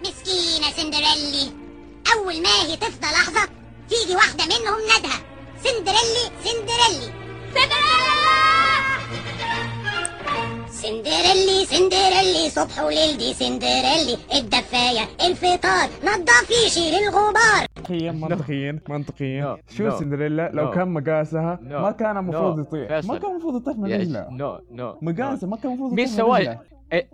مسكينة سندريلي. أول ما هي تفضى لحظة تيجي واحدة منهم ندها سندريلي سندريلي. سندريلي سندريلي صبح وليل دي سندريلي. الدفاية الفطار نضفي شيل الغبار. منطقيا منطقيا منطقيا. No, شو no, سندريلا؟ لو no. كان مقاسها No, ما كان المفروض no. يطيح. ما كان المفروض يطيح من رجلها نو نو مقاسه ما كان المفروض يطيح من إيه،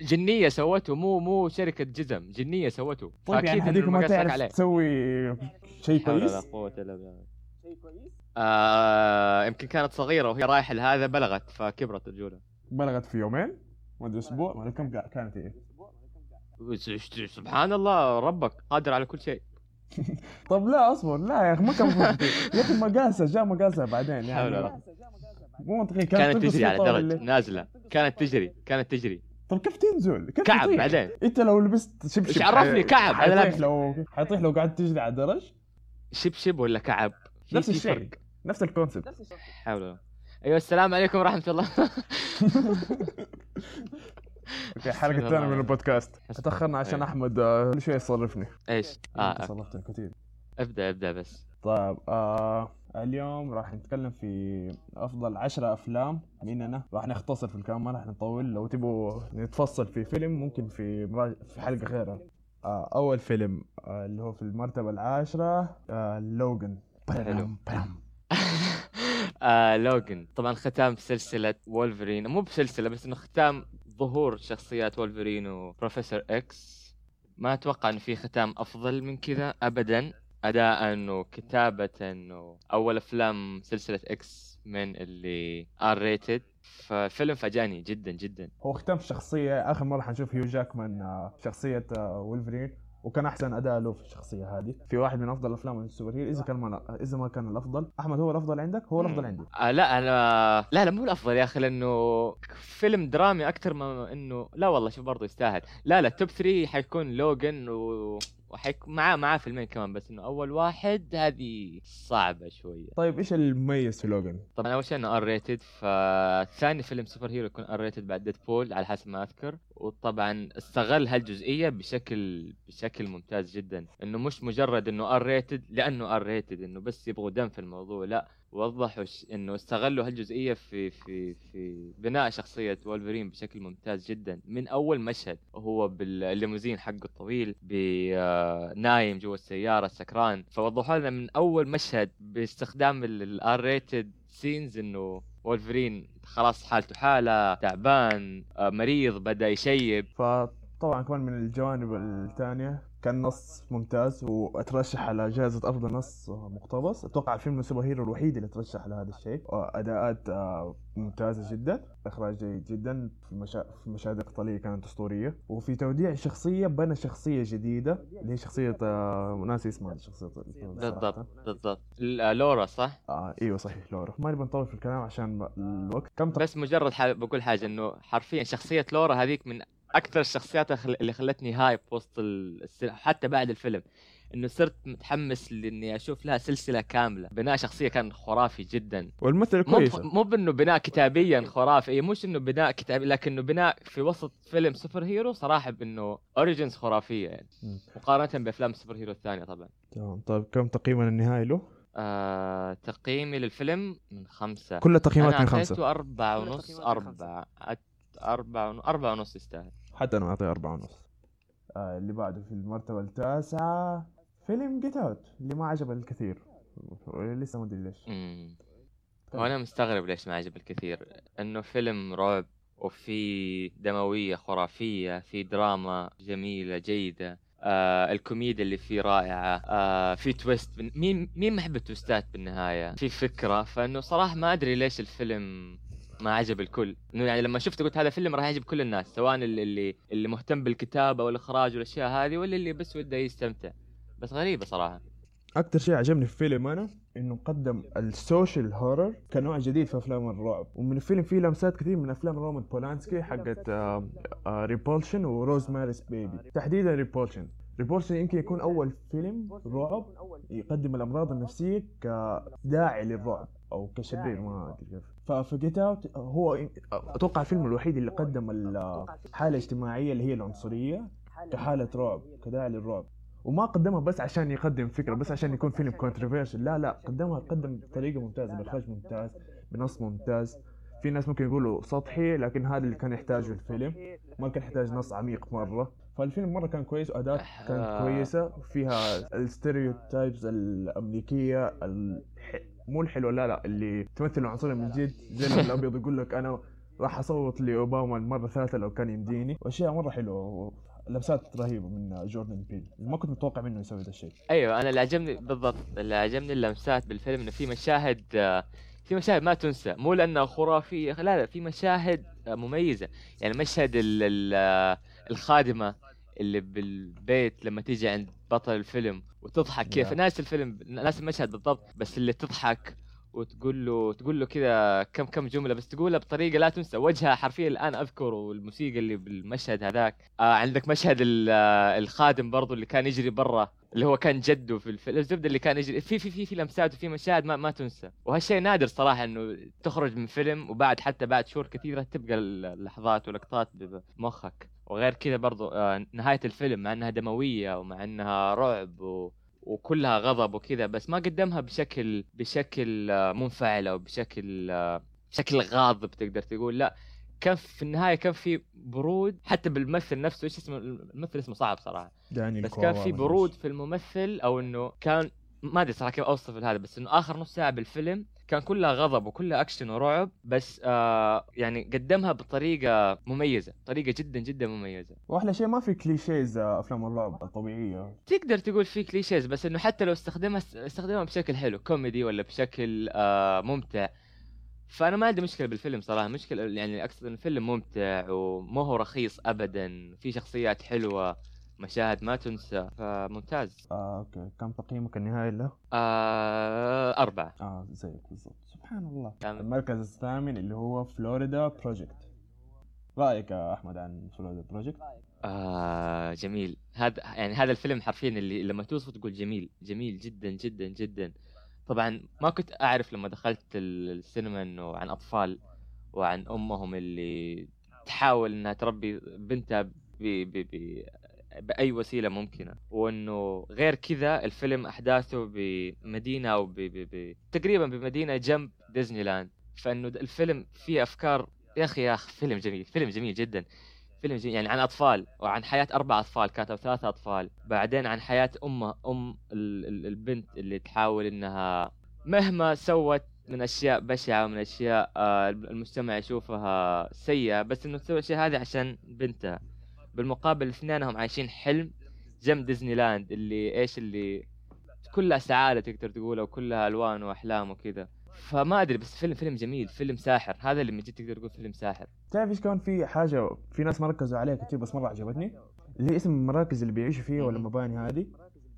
جنية سوته مو مو شركة جزم جنية سوته. طيب يعني فأكيد هذيك ما تعرف عليه. تسوي شيء كويس؟ قوة إلا بالله. آه يمكن كانت صغيرة وهي رايحة لهذا بلغت فكبرت الرجولة بلغت في يومين؟ ما أدري أسبوع؟ ولا كم كا- كانت هي؟ سبحان الله ربك قادر على كل شيء. طب لا أصبر لا يا أخي ما كان. يا أخي مقاسها جاء مقاسها بعدين يعني. مو منطقي كانت تجري على درج. نازلة. كانت تجري كانت تجري. طب كيف تنزل؟ كيف كعب تطيح؟ بعدين انت لو لبست شبشب إيش عرفني حي- كعب؟ حيطيح لابس. لو حيطيح لو قعدت تجري على درج شبشب ولا كعب في- نفس في الشيء فرق. نفس ال concept حول ولا أيوه السلام عليكم ورحمة الله okay الحلقة الثانية. من البودكاست تاخرنا عشان أيوة. أحمد آه، كل شوية يصرفني إيش؟ آه صرفتني كثير أبدأ أبدأ بس طيب آه اليوم راح نتكلم في أفضل عشرة أفلام مننا راح نختصر في الكلام ما راح نطول. لو تبغوا نتفصل في فيلم ممكن في مراج... في حلقة غيرها. آه أول فيلم آه اللي هو في المرتبة العاشرة آه لوجن حلو. آه لوجن طبعا ختام سلسلة وولفرين. مو بسلسلة بس إنه ختام ظهور شخصيات وولفرين وبروفيسور إكس. ما أتوقع إنه في ختام أفضل من كذا ابدا. أداء وكتابة واول أفلام سلسلة X-Men اللي R-rated ففيلم فاجأني جدا جدا. هو ختام شخصية آخر مرة حنشوف هيو جاكمان آه شخصية آه وولفرين. وكان أحسن أداء له في الشخصية هذه. في واحد من أفضل أفلام ال superhero إذا كان ما إذا ما كان الأفضل. أحمد هو الأفضل عندك؟ هو الأفضل عندي. آه لا أنا لا لا مو الأفضل يا أخي لأنه فيلم درامي أكثر ما إنه لا والله شوف برضه يستاهل. لا لا top 3 حيكون لوجن و... وحيكون معاه معاه فيلمين كمان بس إنه أول واحد هذه صعبة شوية. طيب إيش المميز في لوجن؟ طبعا أول شيء إنه R-rated فثاني فيلم superhero يكون R-rated بعد ديدبول على حسب ما أذكر. وطبعا استغل هالجزئية بشكل بشكل ممتاز جدا. إنه مش مجرد إنه R-rated لأنه R-rated إنه بس يبغوا دم في الموضوع لا. وضحوا. إنه استغلوا هالجزئية في في في بناء شخصية وولفرين بشكل ممتاز جدا من أول مشهد وهو بالليموزين حقه الطويل بنايم جوا السيارة سكران فوضحوا لنا من أول مشهد باستخدام ال R-rated scenes إنه وولفرين خلاص حالته حالة تعبان آه، مريض بدأ يشيب فطبعا كمان من الجوانب الثانية كان نص ممتاز وأترشح على جائزة أفضل نص مقتبس. أتوقع الفيلم السوبر هيرو الوحيد اللي ترشح لهذا الشيء. أداءات آه، ممتازة جدا إخراج جيد جدا في المشا... في المشاهد القتالية كانت أسطورية. وفي توديع الشخصية بنى شخصية جديدة اللي هي شخصية آه، ناسي اسمها الشخصية. بالضبط بالضبط. ل- لورا صح؟ آه إيوه صحيح لورا. ما نبي نطول في الكلام عشان الوقت. كم. بس مجرد ح... بقول حاجة إنه حرفيا شخصية لورا هذيك من أكثر الشخصيات اللي خلتني hype وسط السل... حتى بعد الفيلم إنه صرت متحمس لإني أشوف لها سلسلة كاملة. بناء شخصية كان خرافي جدا. والممثلة مو كويسة مو بإنه بناء كتابيا خرافي إيه، مش إنه بناء كتابي لكنه بناء في وسط فيلم superhero صراحة بإنه origins خرافية يعني. مقارنة بأفلام ال superhero الثانية طبعا. تمام. طيب كم تقييما النهائي له؟ آه تقييمي للفيلم من خمسة. كل التقييمات أنا من خمسة. أعطيته أربعة ونص أربعة. أربعة ون- أربعة ونص يستاهل. حتى أنا أعطيه أربعة ونص. آه اللي بعده في المرتبة التاسعة فيلم Get Out اللي ما عجب الكثير. لسه ما أدري ليش. أمم. وأنا مستغرب ليش ما عجب الكثير. إنه فيلم رعب وفي دموية خرافية في دراما جميلة جيدة. آه الكوميديا اللي فيه رائعة. آه في twist بن- مين مين ما يحب التويستات بالنهاية؟ في فكرة. فإنه صراحة ما أدري ليش الفيلم ما عجب الكل. يعني لما شفته قلت هذا فيلم راح يعجب كل الناس سواء اللي اللي, اللي مهتم بالكتابة والإخراج والأشياء هذه ولا اللي بس وده يستمتع. بس غريبة صراحة. أكثر شيء عجبني في الفيلم أنا إنه قدم ال social horror كنوع جديد في أفلام الرعب. ومن الفيلم فيه لمسات كثير من أفلام رومان بولانسكي حقت Repulsion و Rosemary's Baby. تحديدا Repulsion. Repulsion يمكن يكون أول فيلم رعب يقدم الأمراض النفسية كداعي للرعب أو كشرير ما أدري كيف. ففي Get Out هو أتوقع الفيلم الوحيد اللي قدم الحاله الاجتماعيه اللي هي العنصرية كحالة رعب كداعي للرعب. وما قدمها بس عشان يقدم فكرة بس عشان يكون فيلم controversial لا لا قدمها قدم بطريقة ممتازة باخراج ممتاز بنص ممتاز. في ناس ممكن يقولوا سطحي لكن هذا اللي كان يحتاجه الفيلم. ما كان يحتاج نص عميق مرة. فالفيلم مرة كان كويس واداء كانت آه. كويسة. فيها ال stereotypes الأمريكية الح... مو الحلوة لا لا اللي تمثل العنصريه من جد زي الأبيض يقول لك أنا راح أصوت لأوباما المره الثالثه لو كان يمديني. وأشياء مرة حلوة لمسات رهيبة من جوردن بيل. ما كنت متوقع منه يسوي ذا الشيء. أيوه أنا اللي عجبني بالضبط اللي عجبني اللمسات بالفيلم إنه في مشاهد آه، في مشاهد ما تنسى. مو لانها خرافية لا لا في مشاهد آه، مميزة. يعني مشهد ال ال الخادمة اللي بالبيت لما تيجي عند بطل الفيلم وتضحك كيف. ناس الفيلم ناس المشهد بالضبط بس اللي تضحك وتقول له تقول له كذا كم كم جملة بس تقولها بطريقة لا تنسى وجهها حرفيا الآن أذكر والموسيقى اللي بالمشهد هذاك آه عندك مشهد آه، الخادم برضو اللي كان يجري برا اللي هو كان جده في الفيلم الزبدة اللي كان يجري في في في في لمسات وفي مشاهد ما ما تنسى. وهالشيء نادر صراحة إنه تخرج من فيلم وبعد حتى بعد شهور كثيرة تبقى اللحظات ولقطات بمخك. وغير كذا برضو آه نهاية الفيلم مع إنها دموية ومع إنها رعب و وكلها غضب وكذا بس ما قدمها بشكل بشكل آه، منفعل أو بشكل آه، بشكل غاضب تقدر تقول. لا كان في النهاية كان في برود حتى بالممثل نفسه إيش اسمه؟ الممثل اسمه صعب صراحة. داني بس كان في برود في الممثل أو إنه كان ما أدري صراحة كيف أوصف هذا بس إنه آخر نص ساعة بالفيلم كان كلها غضب وكلها أكشن ورعب بس آه يعني قدمها بطريقة مميزة طريقة جدا جدا مميزة. وأحلى شيء ما في clichés آه، أفلام الرعب الطبيعيه تقدر تقول في clichés بس إنه حتى لو استخدمها استخدمها بشكل حلو كوميدي ولا بشكل آه ممتع. فأنا ما عندي مشكلة بالفيلم صراحة مشكلة يعني أقصد إن الفيلم ممتع وما هو رخيص ابدا في شخصيات حلوة مشاهد ما تنسى فممتاز. آه okay. كم تقييمك النهائي له؟ آه أربعة. آه زيك بالضبط. سبحان الله. تمام. المركز الثامن اللي هو Florida Project. رأيك يا أحمد عن Florida Project؟ آه جميل. هذا يعني هذا الفيلم حرفيا اللي لما توصفه تقول جميل جميل جدا جدا جدا. طبعا ما كنت أعرف لما دخلت ال- السينما إنه عن أطفال وعن أمهم اللي تحاول إنها تربي بنتها ب ب ب بأي وسيلة ممكنة. وإنه غير كذا الفيلم أحداثه بمدينة أو تقريبا بمدينة جنب ديزني لاند. فإنه الفيلم فيه أفكار يا أخي يا أخي فيلم جميل فيلم جميل جدا. فيلم جميل يعني عن أطفال وعن حياة أربع أطفال كانت أو ثلاثة أطفال. بعدين عن حياة امه أم ال- ال- البنت اللي تحاول إنها مهما سوت من أشياء بشعة ومن أشياء آه، المجتمع يشوفها سيئة بس إنه تسوي الاشياء هذه عشان بنتها. بالمقابل اثنينهم عايشين حلم جنب ديزني لاند اللي إيش اللي كلها سعادة تقدر تقول وكلها ألوان وأحلام وكذا. فما أدري بس فيلم فيلم جميل فيلم ساحر. هذا اللي من جد تقدر تقول فيلم ساحر. تعرف إيش كان في حاجة في ناس ما ركزوا عليها كثير بس مرة عجبتني؟ اللي هي اسم المراكز اللي بيعيشوا فيها ولا المباني هذه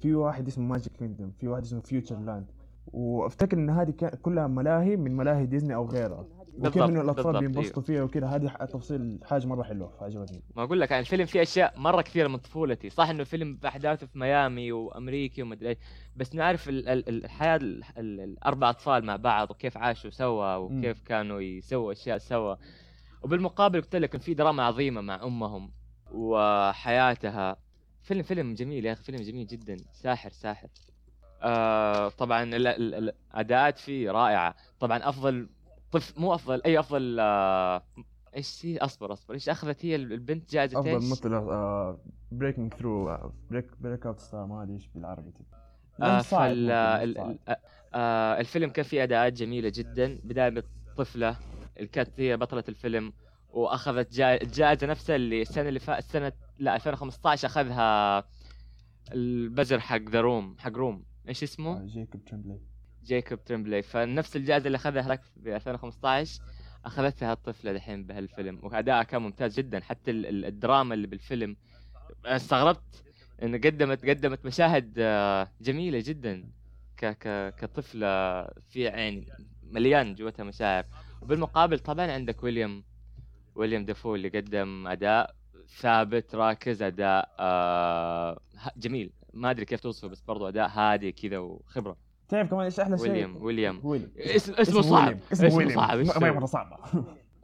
في واحد اسمه Magic Kingdom في واحد اسمه Future Land وأفتكر إن هذه كلها ملاهي من ملاهي ديزني أو غيرها. وكيف إنه الأطفال بالضبط، بينبسطوا فيها وكذا هذه تفصيل حاجة مرة حلوة فعجبتني. ما أقول لك يعني الفيلم فيه أشياء مرة كثيرة من طفولتي. صح إنه فيلم بأحداثه في ميامي وأمريكي ومدري إيش بس نعرف ال- ال- الحياة ال- ال- الأربع أطفال مع بعض وكيف عاشوا سوا وكيف كانوا يسووا أشياء سوا. وبالمقابل قلت لك في دراما عظيمة مع أمهم وحياتها. فيلم فيلم جميل يا أخي فيلم جميل جدا. ساحر ساحر. آه طبعا ال- ال- ال- الاداءات فيه رائعة. طبعا أفضل طفل مو أفضل أي أفضل آه إيش هي؟ أصبر أصبر. إيش أخذت هي البنت جائزة أفضل إيش؟ مثل breaking through break breakout star ما أدري إيش بالعربي آه فال آه الفيلم كان فيه أداءات جميلة جدا. بداية بالطفله اللي كانت هي بطلة الفيلم وأخذت جا- الجائزة نفسها اللي السنة اللي فاتت السنة لا 2015 أخذها البزر حق The Room حق Room إيش اسمه؟ آه، جيكوب تريمبلي جيكوب تريمبلي فنفس الجائزة اللي أخذها هناك في 2015 أخذتها الطفلة دحين بهالفيلم وادائها كان ممتاز جدا. حتى ال- ال- الدراما اللي بالفيلم استغربت انه قدمت قدمت مشاهد آه، جميلة جدا ك ك كطفلة في يعني مليان جوتها مشاعر. وبالمقابل طبعا عندك ويليام ويليام دافو اللي قدم أداء ثابت راكز أداء آه جميل. ما أدري كيف توصفه بس برضو أداء هادي كذا وخبرة. تعرف كمان إيش أحلى شيء؟ ويليام ويليام. ويليام. اسم اسمه صعب. اسمه ويليام. صعب؟ مره صعبة.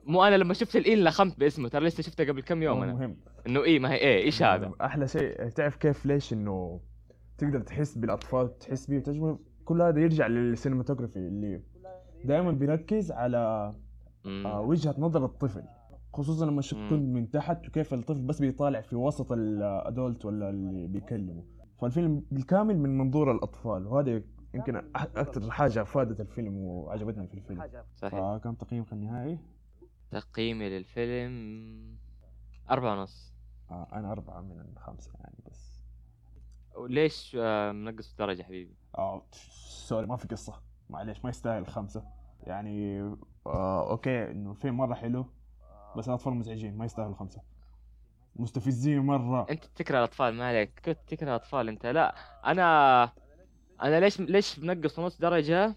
مو أنا لما شفت الإي لخمت باسمه ترى لسه شفته قبل كم يوم أنا. مهم. إنه إيه ما هي إيه إيش هذا؟ أحلى شيء تعرف كيف ليش إنه تقدر تحس بالأطفال تحس بيه وتجمل كل هذا يرجع للسينماتوجرافي اللي دائما بيركز على مم. آه، وجهة نظر الطفل. خصوصا لما. تكون من تحت وكيف الطفل بس بيطالع في وسط الأدولت ولا اللي بيكلمه. فالفيلم بالكامل من منظور الأطفال وهذا يمكن أكثر حاجة افادت الفيلم وعجبتني في الفيلم. صحيح. فكم تقييمك النهائي؟ تقييمي للفيلم أربعة ونص. آه أنا أربعة من خمسة يعني بس. وليش آه، منقص درجة حبيبي؟ آه sorry ما في قصة. معليش ما يستاهل خمسة. يعني آه okay إنه الفيلم مرة حلو بس الأطفال مزعجين ما يستاهلوا خمسة. مستفزين مرة. أنت تكره الأطفال ما عليك. كنت تكره الأطفال أنت. لا أنا أنا ليش ليش منقص نص درجة؟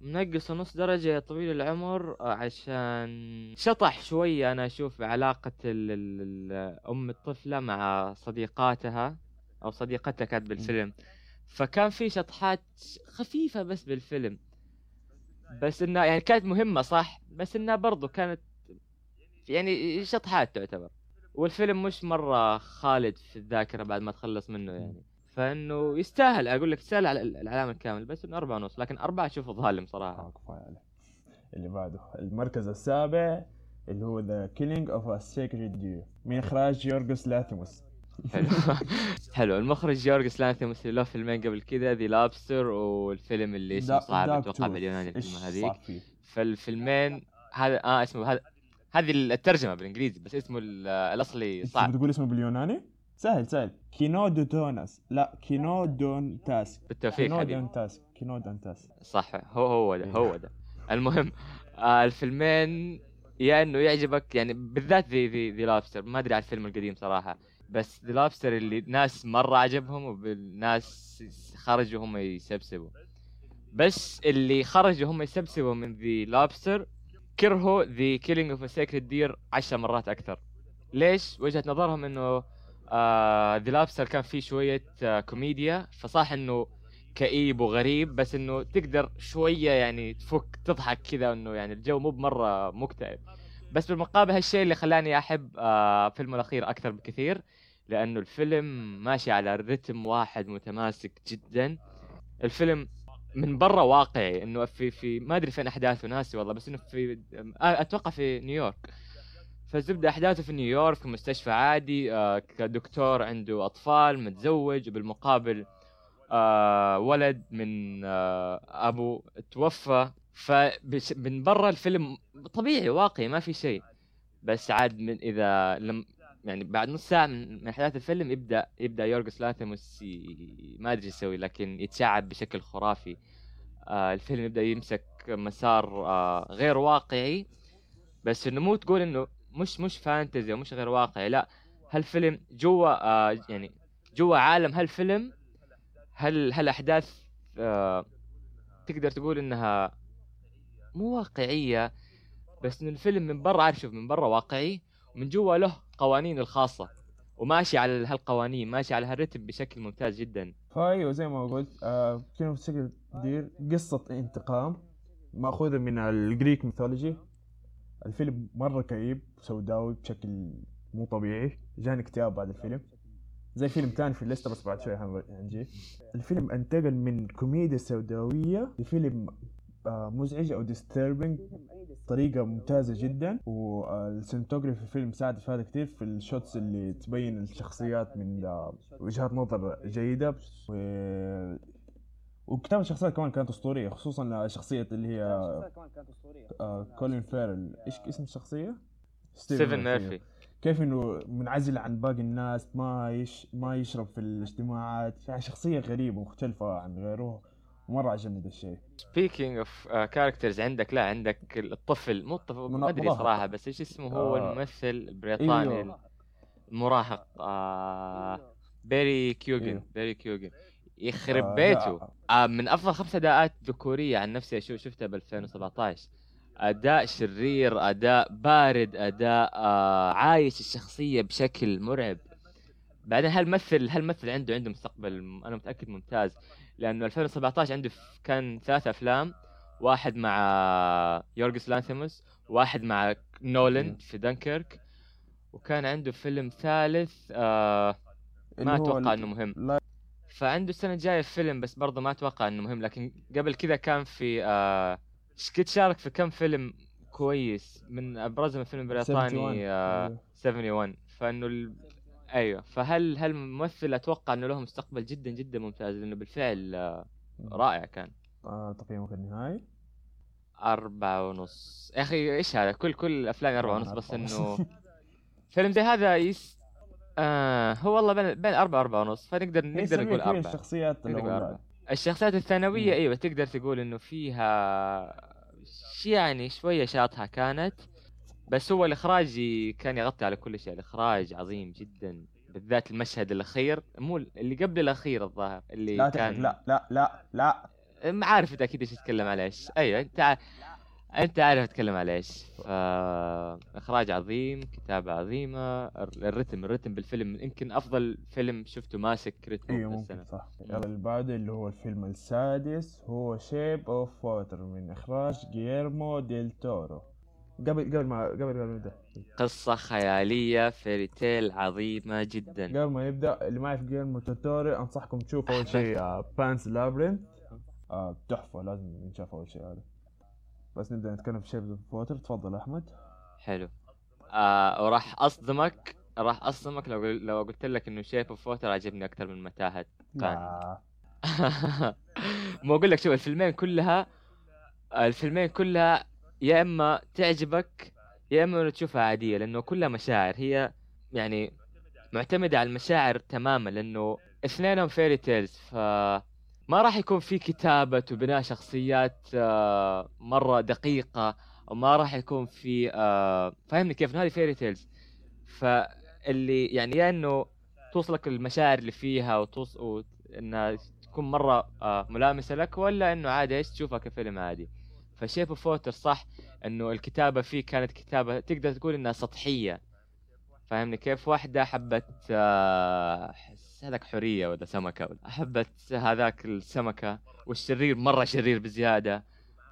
منقص نص درجة يا طويل العمر آه، عشان شطح شوية أنا أشوف علاقة ال- ال- أم الطفلة مع صديقاتها أو صديقتها كانت بالفيلم. فكان في شطحات خفيفة بس بالفيلم. بس إنها يعني كانت مهمة صح؟ بس إنها برضو كانت يعني شطحات تعتبر. والفيلم مش مرة خالد في الذاكرة بعد ما تخلص منه يعني. فإنه يستاهل أقول لك يستاهل على العلامة الكامل بس إنه أربعة ونص لكن أربعة اشوفه ظالم صراحة. آه كفاية عليه. اللي بعده المركز السابع اللي هو The Killing of a Sacred Deer من إخراج يورجوس لاثيموس. حلو. حلو. المخرج يورجوس لانثيموس اللي له فيلمين قبل كذا The Lobster والفيلم اللي اسمه صعب أتوقع. باليوناني الفيلم هذيك؟ فالفيلمين هذا آه اسمه هذا هذه الترجمة بالإنجليزي بس اسمه ال- الأصلي صعب. بتقول اسمه باليوناني؟ سهل سهل. Kynodontas لا Kynodontas بالتوفيق Kyno حبيبي. dontas Kynodontas صح. هو هو ده هو ده. المهم آه الفيلمين يا إنه يعجبك يعني بالذات the the The Lobster. ما أدري على الفيلم القديم صراحة. بس The Lobster اللي ناس مرة عجبهم والناس خرجوا هم يسبسبوا. بس اللي خرجوا هم يسبسبوا من The Lobster كرهوا The Killing of Sacred Deer عشر مرات أكثر. ليش؟ وجهة نظرهم إنه The Lobster كان فيه شوية آه كوميديا. فصح إنه كئيب وغريب بس إنه تقدر شوية يعني تفك تضحك كذا إنه يعني الجو مو بمرة مكتئب. بس بالمقابل هالشيء اللي خلاني أحب آه فيلمه الأخير أكثر بكثير لأنه الفيلم ماشي على رتم واحد متماسك جدا. الفيلم من برا واقعي إنه في في ما أدري فين أحداثه ناسي والله بس إنه في آه أتوقع في نيويورك. فزبدة أحداثه في نيويورك مستشفى عادي آه كدكتور عنده أطفال متزوج وبالمقابل آه ولد من آه أبو توفى. فمن برا الفيلم طبيعي واقعي ما في شيء. بس عاد من إذا لم يعني بعد نص ساعة من احداث الفيلم يبدا يبدأ يورجس لاتيموس ي- ما إيش يسوي لكن يتشعب بشكل خرافي. آه الفيلم يبدأ يمسك مسار آه غير واقعي. بس إنه مو تقول إنه مش مش فانتزي ومش غير واقعي لا. هالفيلم جوا آه يعني جوا عالم هالفيلم هل هل احداث آه تقدر تقول إنها مو واقعية بس إن الفيلم من برا عارف شوف من برا واقعي ومن جوا له قوانين الخاصة وماشي على هالقوانين ماشي على هالرتم بشكل ممتاز جدا. فايوه زي ما قلت آه Sacred Deer قصة انتقام مأخوذة من ال Greek mythology الفيلم مرة كئيب سوداوي بشكل مو طبيعي. جاني اكتئاب بعد الفيلم. زي فيلم تاني في الليستة بس بعد شوي هنجي الفيلم انتقل من كوميديا سوداوية لفيلم آه مزعج أو disturbing طريقة ممتازة جدا. وال cinematography في الفيلم ساعد في هذا كثير في ال shots اللي تبين الشخصيات من آه، وجهات نظر جيدة. وكتابة الشخصيات كمان كانت أسطورية خصوصا شخصية اللي هي آه كولين فيرل. إيش اسم الشخصية؟ ستيفن ميرفي كيف إنه منعزل عن باقي الناس ما يش ما يشرب في الاجتماعات. يعني شخصية غريبة مختلفة عن غيره ومرة عجبني ذا الشيء. speaking of characters عندك لا عندك الطفل مو الطفل ما أدري. صراحة بس إيش اسمه هو؟ آه. الممثل البريطاني. أيوه المراهق آه بيري كيوجن إيوه. بيري كيوجن يخرب آه، بيته. آه من أفضل خمس أداءات ذكورية عن نفسي أشوف شفتها ب 2017 أداء شرير أداء بارد أداء آه عايش الشخصية بشكل مرعب. بعدين هالممثل هالممثل عنده عنده مستقبل؟ أنا متأكد ممتاز. لأنه 2017 عنده كان ثلاث أفلام. واحد مع يورجس لانثيموس واحد مع نولان مم. في دنكيرك وكان عنده فيلم ثالث آه ما أتوقع إنه مهم. لا فعنده السنة الجاية فيلم بس برضه ما أتوقع إنه مهم. لكن قبل كذا كان في آه كنت شارك في كم فيلم كويس من أبرزهم فيلم 71. بريطاني آه أيوه. 71 فإنه ال... أيوه. فهل هل ممثل أتوقع إنه له مستقبل جدا جدا ممتاز؟ لأنه بالفعل آه رائع كان. آه تقييمك النهائي أربعة ونص. يا أخي إيش هذا؟ كل كل أفلام أربعة ونص. بس إنه. فيلم زي هذا يس آه هو والله بين بين أربعة أربعة ونص فنقدر نقدر نقول أربعة. الشخصيات أربعة. الشخصيات الثانوية مم. أيوة تقدر تقول إنه فيها يعني شوية شاطحة كانت بس هو الإخراج كان يغطي على كل شيء. الإخراج عظيم جدا بالذات المشهد الأخير مو اللي قبل الأخير الظاهر اللي لا كان لا لا لا لا. ما عارف أنت أكيد إيش تتكلم على إيش أيوه انت ع... أنت عارف اتكلم على إيش؟ ف... إخراج عظيم كتابة عظيمة الر- الرتم الرتم بالفيلم يمكن أفضل فيلم شفته ماسك رتمه أيوه ممكن صح. اللي بعده اللي هو الفيلم السادس هو Shape of Water من إخراج جيرمو ديل تورو قبل قبل ما قبل قبل ما نبدأ. قصة خيالية fairy tale عظيمة جدا. قبل ما يبدأ اللي ما يعرف جيرمو تورو أنصحكم تشوفوا أول شيء Pan's Labyrinth آه تحفة لازم ينشاف أول شيء هذا. بس نبدأ نتكلم في of Water تفضل أحمد. حلو. آه وراح أصدمك راح أصدمك لو لو قلت لك إنه Shape of Water عجبني أكثر من متاهة بان. ما أقول لك شوف الفيلمين كلها الفيلمين كلها يا إما تعجبك يا إما تشوفها عادية لأنه كلها مشاعر. هي يعني معتمدة على المشاعر تماما لأنه اثنينهم fairy tales ف ما راح يكون في كتابة وبناء شخصيات آه، مرة دقيقة وما راح يكون في آه، فاهمني كيف؟ هذه fairy tales فاللي يعني يا إنه توصلك المشاعر اللي فيها وتوص... وإنها تكون مرة آه، ملامسة لك ولا إنه عادي إيش تشوفها كفيلم عادي. ف Shape of Water صح إنه الكتابة فيه كانت كتابة تقدر تقول إنها سطحية. فاهمني كيف؟ واحدة حبت آه، هذاك حورية ولا سمكة ولا حبت هذاك السمكة والشرير مرة شرير بزيادة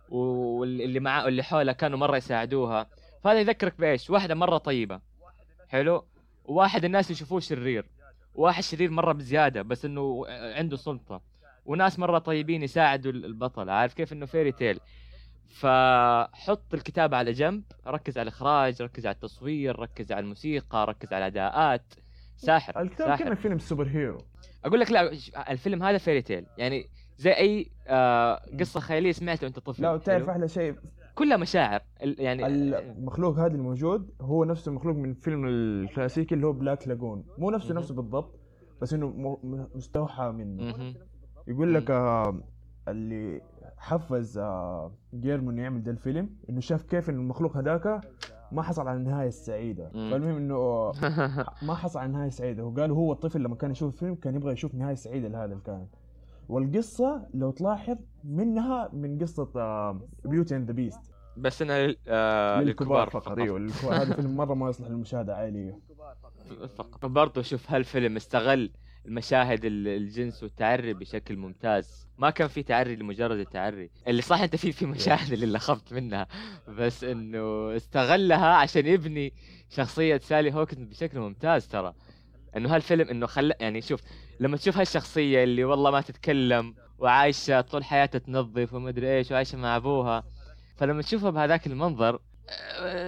واللي معاه واللي حولها كانوا مرة يساعدوها. فهذا يذكرك بإيش؟ واحدة مرة طيبة. حلو؟ وواحد الناس يشوفوه شرير. واحد شرير مرة بزيادة بس إنه عنده سلطة. وناس مرة طيبين يساعدوا البطل. عارف كيف إنه fairy tale فحط الكتابة على جنب ركز على الإخراج ركز على التصوير ركز على الموسيقى ركز على الأداءات. ساحر الكتاب كان فيلم superhero. أقول لك لا الفيلم هذا fairy tale يعني زي أي آه قصة خيالية سمعتها وأنت طفل. لا وتعرف حلو؟ أحلى شيء؟ كلها مشاعر. يعني المخلوق هذا الموجود هو نفسه المخلوق من الفيلم الكلاسيكي اللي هو Black Lagoon مو نفسه. نفسه بالضبط بس إنه مستوحى منه. يقول لك آه اللي حفز آه جيرمو إنه يعمل ده الفيلم إنه شاف كيف انه المخلوق هذاك ما حصل على النهاية السعيدة. فالمهم إنه ما حصل على النهاية السعيدة. وقال هو الطفل لما كان يشوف الفيلم كان يبغى يشوف نهاية سعيدة لهذا الكائن والقصة لو تلاحظ منها من قصة Beauty and the Beast بس أنا آه للكبار فقط. أيوه. هذا فيلم مرة ما يصلح للمشاهدة عائلية. فقط. برضه شوف هالفيلم استغل المشاهد ال- الجنس والتعري بشكل ممتاز. ما كان في تعري لمجرد التعري. اللي صح انت في في مشاهد اللي لخبت منها. بس انه استغلها عشان يبني شخصية سالي هوكنز بشكل ممتاز ترى. انه هالفيلم انه خلى يعني شوف لما تشوف هالشخصية اللي والله ما تتكلم وعايشة طول حياتها تنظف ومدري إيش وعايشة مع أبوها فلما تشوفها بهذاك المنظر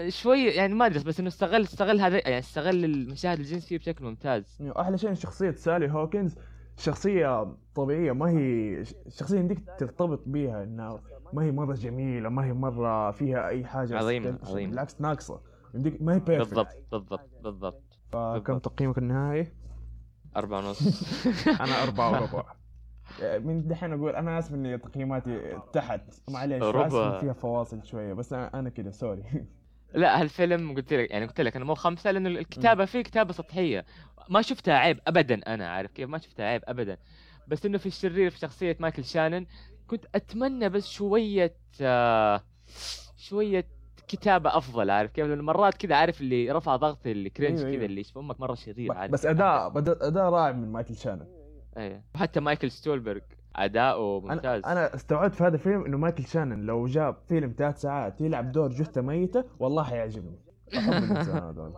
شوي يعني ما أدري بس إنه استغل استغل هذا يعني استغل المشاهد الجنسية بشكل ممتاز أحلى شيء شخصية سالي هوكنز شخصية طبيعية ما هي شخصية يمديك ترتبط بيها انها ما هي مرة جميلة ما هي مرة فيها أي حاجة عظيمة، still- عظيمة. بالعكس ناقصة يمديك ما هي perfect بالضبط بالضبط بالضبط فكم. تقييمك النهائي؟ أربعة ونص أنا أربعة وربع من دحين أقول أنا آسف إني تقييماتي تحت. معليش ربع. فيها فواصل شوية بس أنا كذا sorry. لا هالفيلم قلت لك يعني قلت لك أنا مو خمسة لأنه الكتابة فيه كتابة سطحية. ما شفتها عيب ابدا أنا عارف كيف ما شفتها عيب ابدا. بس إنه في الشرير في شخصية مايكل شانن كنت أتمنى بس شوية آه شوية كتابة أفضل عارف كيف؟ لأنه مرات كذا عارف اللي رفع ضغطي اللي cringe أيوة، كذا أيوة. اللي يشوف أمك مرة شرير عارف بس اداء أداء رائع من مايكل شانن. إيه. وحتى مايكل ستولبرغ أداؤه ممتاز. أنا أنا استوعبت في هذا الفيلم إنه مايكل شانن لو جاب فيلم ثلاث ساعات يلعب دور جثة ميتة والله حيعجبني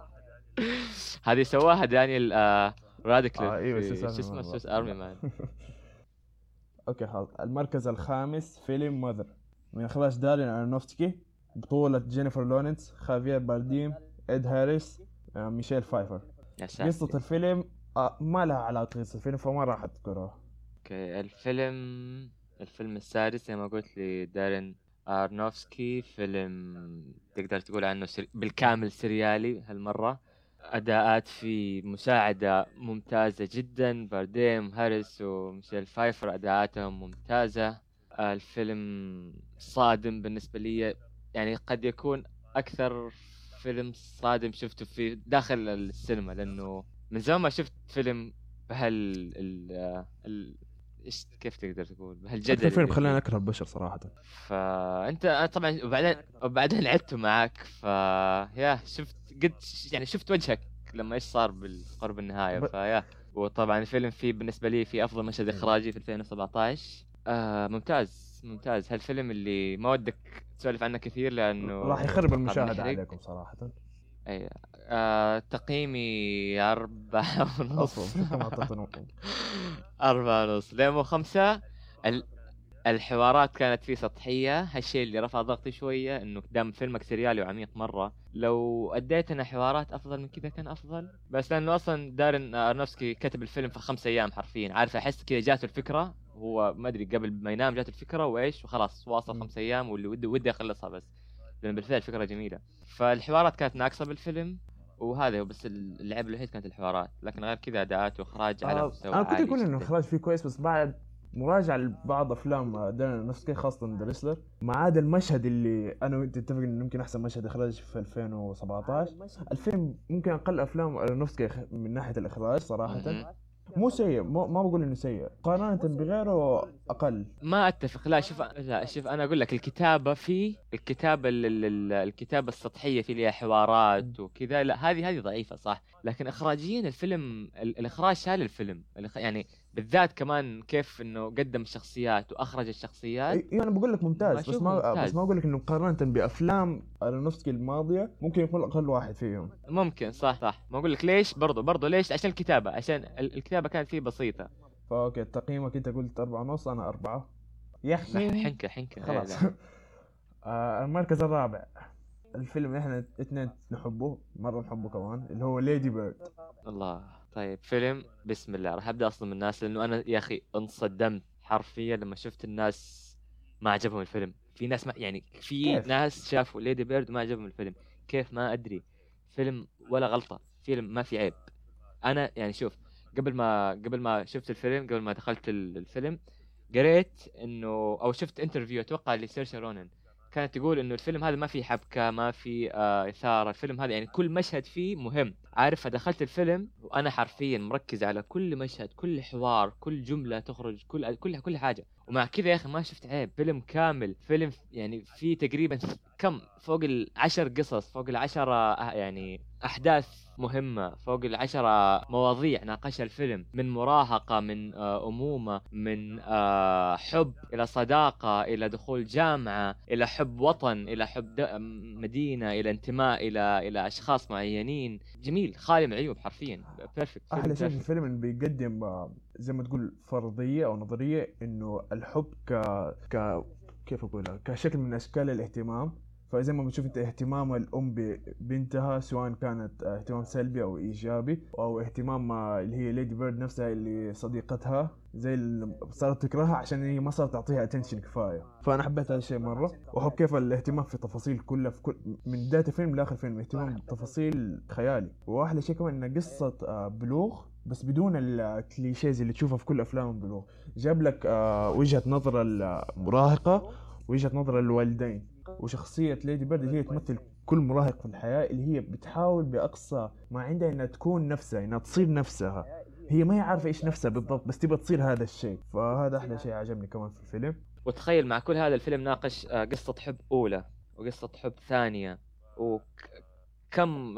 هذه سواها دانيال آه رادكليف آه، Swiss شو اسمه. Swiss Army Man. okay خلاص المركز الخامس فيلم Mother. من أخراج دارين ارنوفسكي بطولة جينيفر لورنس خافير بارديم إد هاريس آه، ميشيل فايفر. يا ساتر. قصة الفيلم آه، ما لها علاقة بقصة الفيلم فما راح اذكرها okay الفيلم الفيلم السادس زي ما قلت لي دارين أرنوفسكي فيلم تقدر تقول عنه سري... بالكامل سريالي هالمرة. أداءات في مساعدة ممتازة جدا بارديم هاريس وميشيل فايفر أداءاتهم ممتازة. الفيلم صادم بالنسبة لي يعني قد يكون أكثر فيلم صادم شفته في داخل السينما لأنه من زمان ما شفت فيلم بهال ال... ال... إيش كيف تقدر تقول؟ بهالجدل أكثر فيلم اللي خلاني. أكره البشر صراحة. فأنت أنا طبعا وبعدين وبعدين لعبته معك ف يا شفت قد يعني شفت وجهك لما إيش صار بالقرب النهاية فيا وطبعا الفيلم فيه بالنسبة لي في أفضل مشهد إخراجي في 2017 آه ممتاز ممتاز. هالفيلم اللي ما ودك تسولف عنه كثير لأنه راح يخرب المشاهدة محرق. عليكم صراحة. أي آه تقييمي أربعة ونص. أربعة ونص. ليمو خمسة. ال... الحوارات كانت فيه سطحية. هالشيء اللي رفع ضغطي شوية إنه دام فيلمك سريالي وعميق مرة. لو أديت أنا حوارات أفضل من كذا كان أفضل. بس لأنه أصلا دارن أرنوفسكي كتب الفيلم في خمسة أيام حرفيا. عارف أحس كذا جاته الفكرة. هو ما أدري قبل ما ينام جاته الفكرة وإيش وخلاص واصل مم. خمسة أيام واللي ودي ودي أخلصها بس. لأن بالفعل فكرة جميلة فالحوارات كانت ناقصة بالفيلم وهذا هو بس اللعب الوحيد كانت الحوارات لكن غير كذا أداءات وإخراج على آه، مستوى أنا كنت أقول إنه. الاخراج فيه كويس بس بعد مراجعة لبعض أفلام دارين نفسكي خاصة ذا ريسلر ما عدا المشهد اللي أنا وأنت نتفق إنه يمكن أحسن مشهد إخراج في 2017 الفيلم ممكن أقل أفلام ارنوفسكي من ناحية الإخراج صراحة مهم. مو سيء مو ما بقول إنه سيء. مقارنة بغيره أقل. ما أتفق. لا شوف لا شوف أنا أقول لك الكتابة فيه الكتابة ال- ال- ال- الكتابة السطحية في لها حوارات وكذا. لا هذه هذه ضعيفة صح. لكن اخراجيا الفيلم ال- الإخراج شال الفيلم. يعني بالذات كمان كيف إنه قدم الشخصيات وأخرج الشخصيات. إي أنا بقول لك ممتاز بس ما ممتاز. بس ما أقول لك إنه مقارنة بأفلام ارنوفسكي الماضية ممكن يكون أقل واحد فيهم. ممكن صح صح. ما أقول لك ليش برضو برضو ليش؟ عشان الكتابة عشان ال- الكتابة كانت فيه بسيطة. ف okay تقييمك انت قلت أربعة ونص أنا أربعة. يا أخي. حنكة حنكة. خلاص. لا، لا. آه المركز الرابع. الفيلم اللي إحنا اثنين نحبه مرة نحبه كمان اللي هو Lady Bird الله. طيب فيلم بسم الله راح أبدأ أصلا من الناس لأنه أنا يا أخي انصدمت حرفيا لما شفت الناس ما عجبهم الفيلم. في ناس ما يعني في كيف؟ ناس شافوا Lady Bird وما عجبهم الفيلم. كيف؟ ما أدري. فيلم ولا غلطة. فيلم ما في عيب. أنا يعني شوف قبل ما قبل ما شفت الفيلم قبل ما دخلت ال- الفيلم قريت إنه أو شفت interview أتوقع لسيرشا رونن. كانت تقول إنه الفيلم هذا ما فيه حبكة ما فيه آه إثارة. الفيلم هذا يعني كل مشهد فيه مهم. عارف فدخلت الفيلم وأنا حرفيا مركز على كل مشهد كل حوار كل جملة تخرج كل كل كل حاجة. ومع كذا يا أخي ما شفت عيب. فيلم كامل فيلم يعني فيه تقريبا كم؟ فوق العشر قصص فوق العشرة آه، يعني أحداث مهمة فوق العشرة مواضيع ناقشها الفيلم. من مراهقة من آه، أمومة من آه، حب إلى صداقة إلى دخول جامعة إلى حب وطن إلى حب مدينة إلى انتماء إلى إلى أشخاص معينين. جميل. خالي من العيوب حرفيا. بيرفكت أحلى شيء في الفيلم إنه بيقدم آه، زي ما تقول فرضية أو نظرية إنه الحب ك ك كيف أقولها كشكل من أشكال الاهتمام. فزي ما بتشوف أنت اهتمام الأم ببنتها سواء كانت اهتمام سلبي أو إيجابي أو اهتمام اللي هي Lady Bird نفسها اللي صديقتها زي اللي صارت تكرهها عشان هي ما صارت تعطيها attention كفاية. فأنا حبيت هذا الشيء مرة وأحب كيف الاهتمام في تفاصيل كلها في كل من بداية الفيلم لآخر الفيلم اهتمام بتفاصيل خيالي. وأحلى شيء كمان إن قصة آه، بلوغ بس بدون ال clichés اللي تشوفها في كل أفلام البلوغ جاب لك آه، وجهة نظر المراهقة وجهة نظر الوالدين. وشخصية ليدي بيرد هي تمثل كل مراهق في الحياة اللي هي بتحاول بأقصى ما عندها إنها تكون نفسها إنها تصير نفسها. هي ما هي عارفة إيش نفسها بالضبط بس تبغى تصير هذا الشيء. فهذا أحلى شيء عجبني كمان في الفيلم. وتخيل مع كل هذا الفيلم ناقش آه، قصة حب أولى وقصة حب ثانية. وكم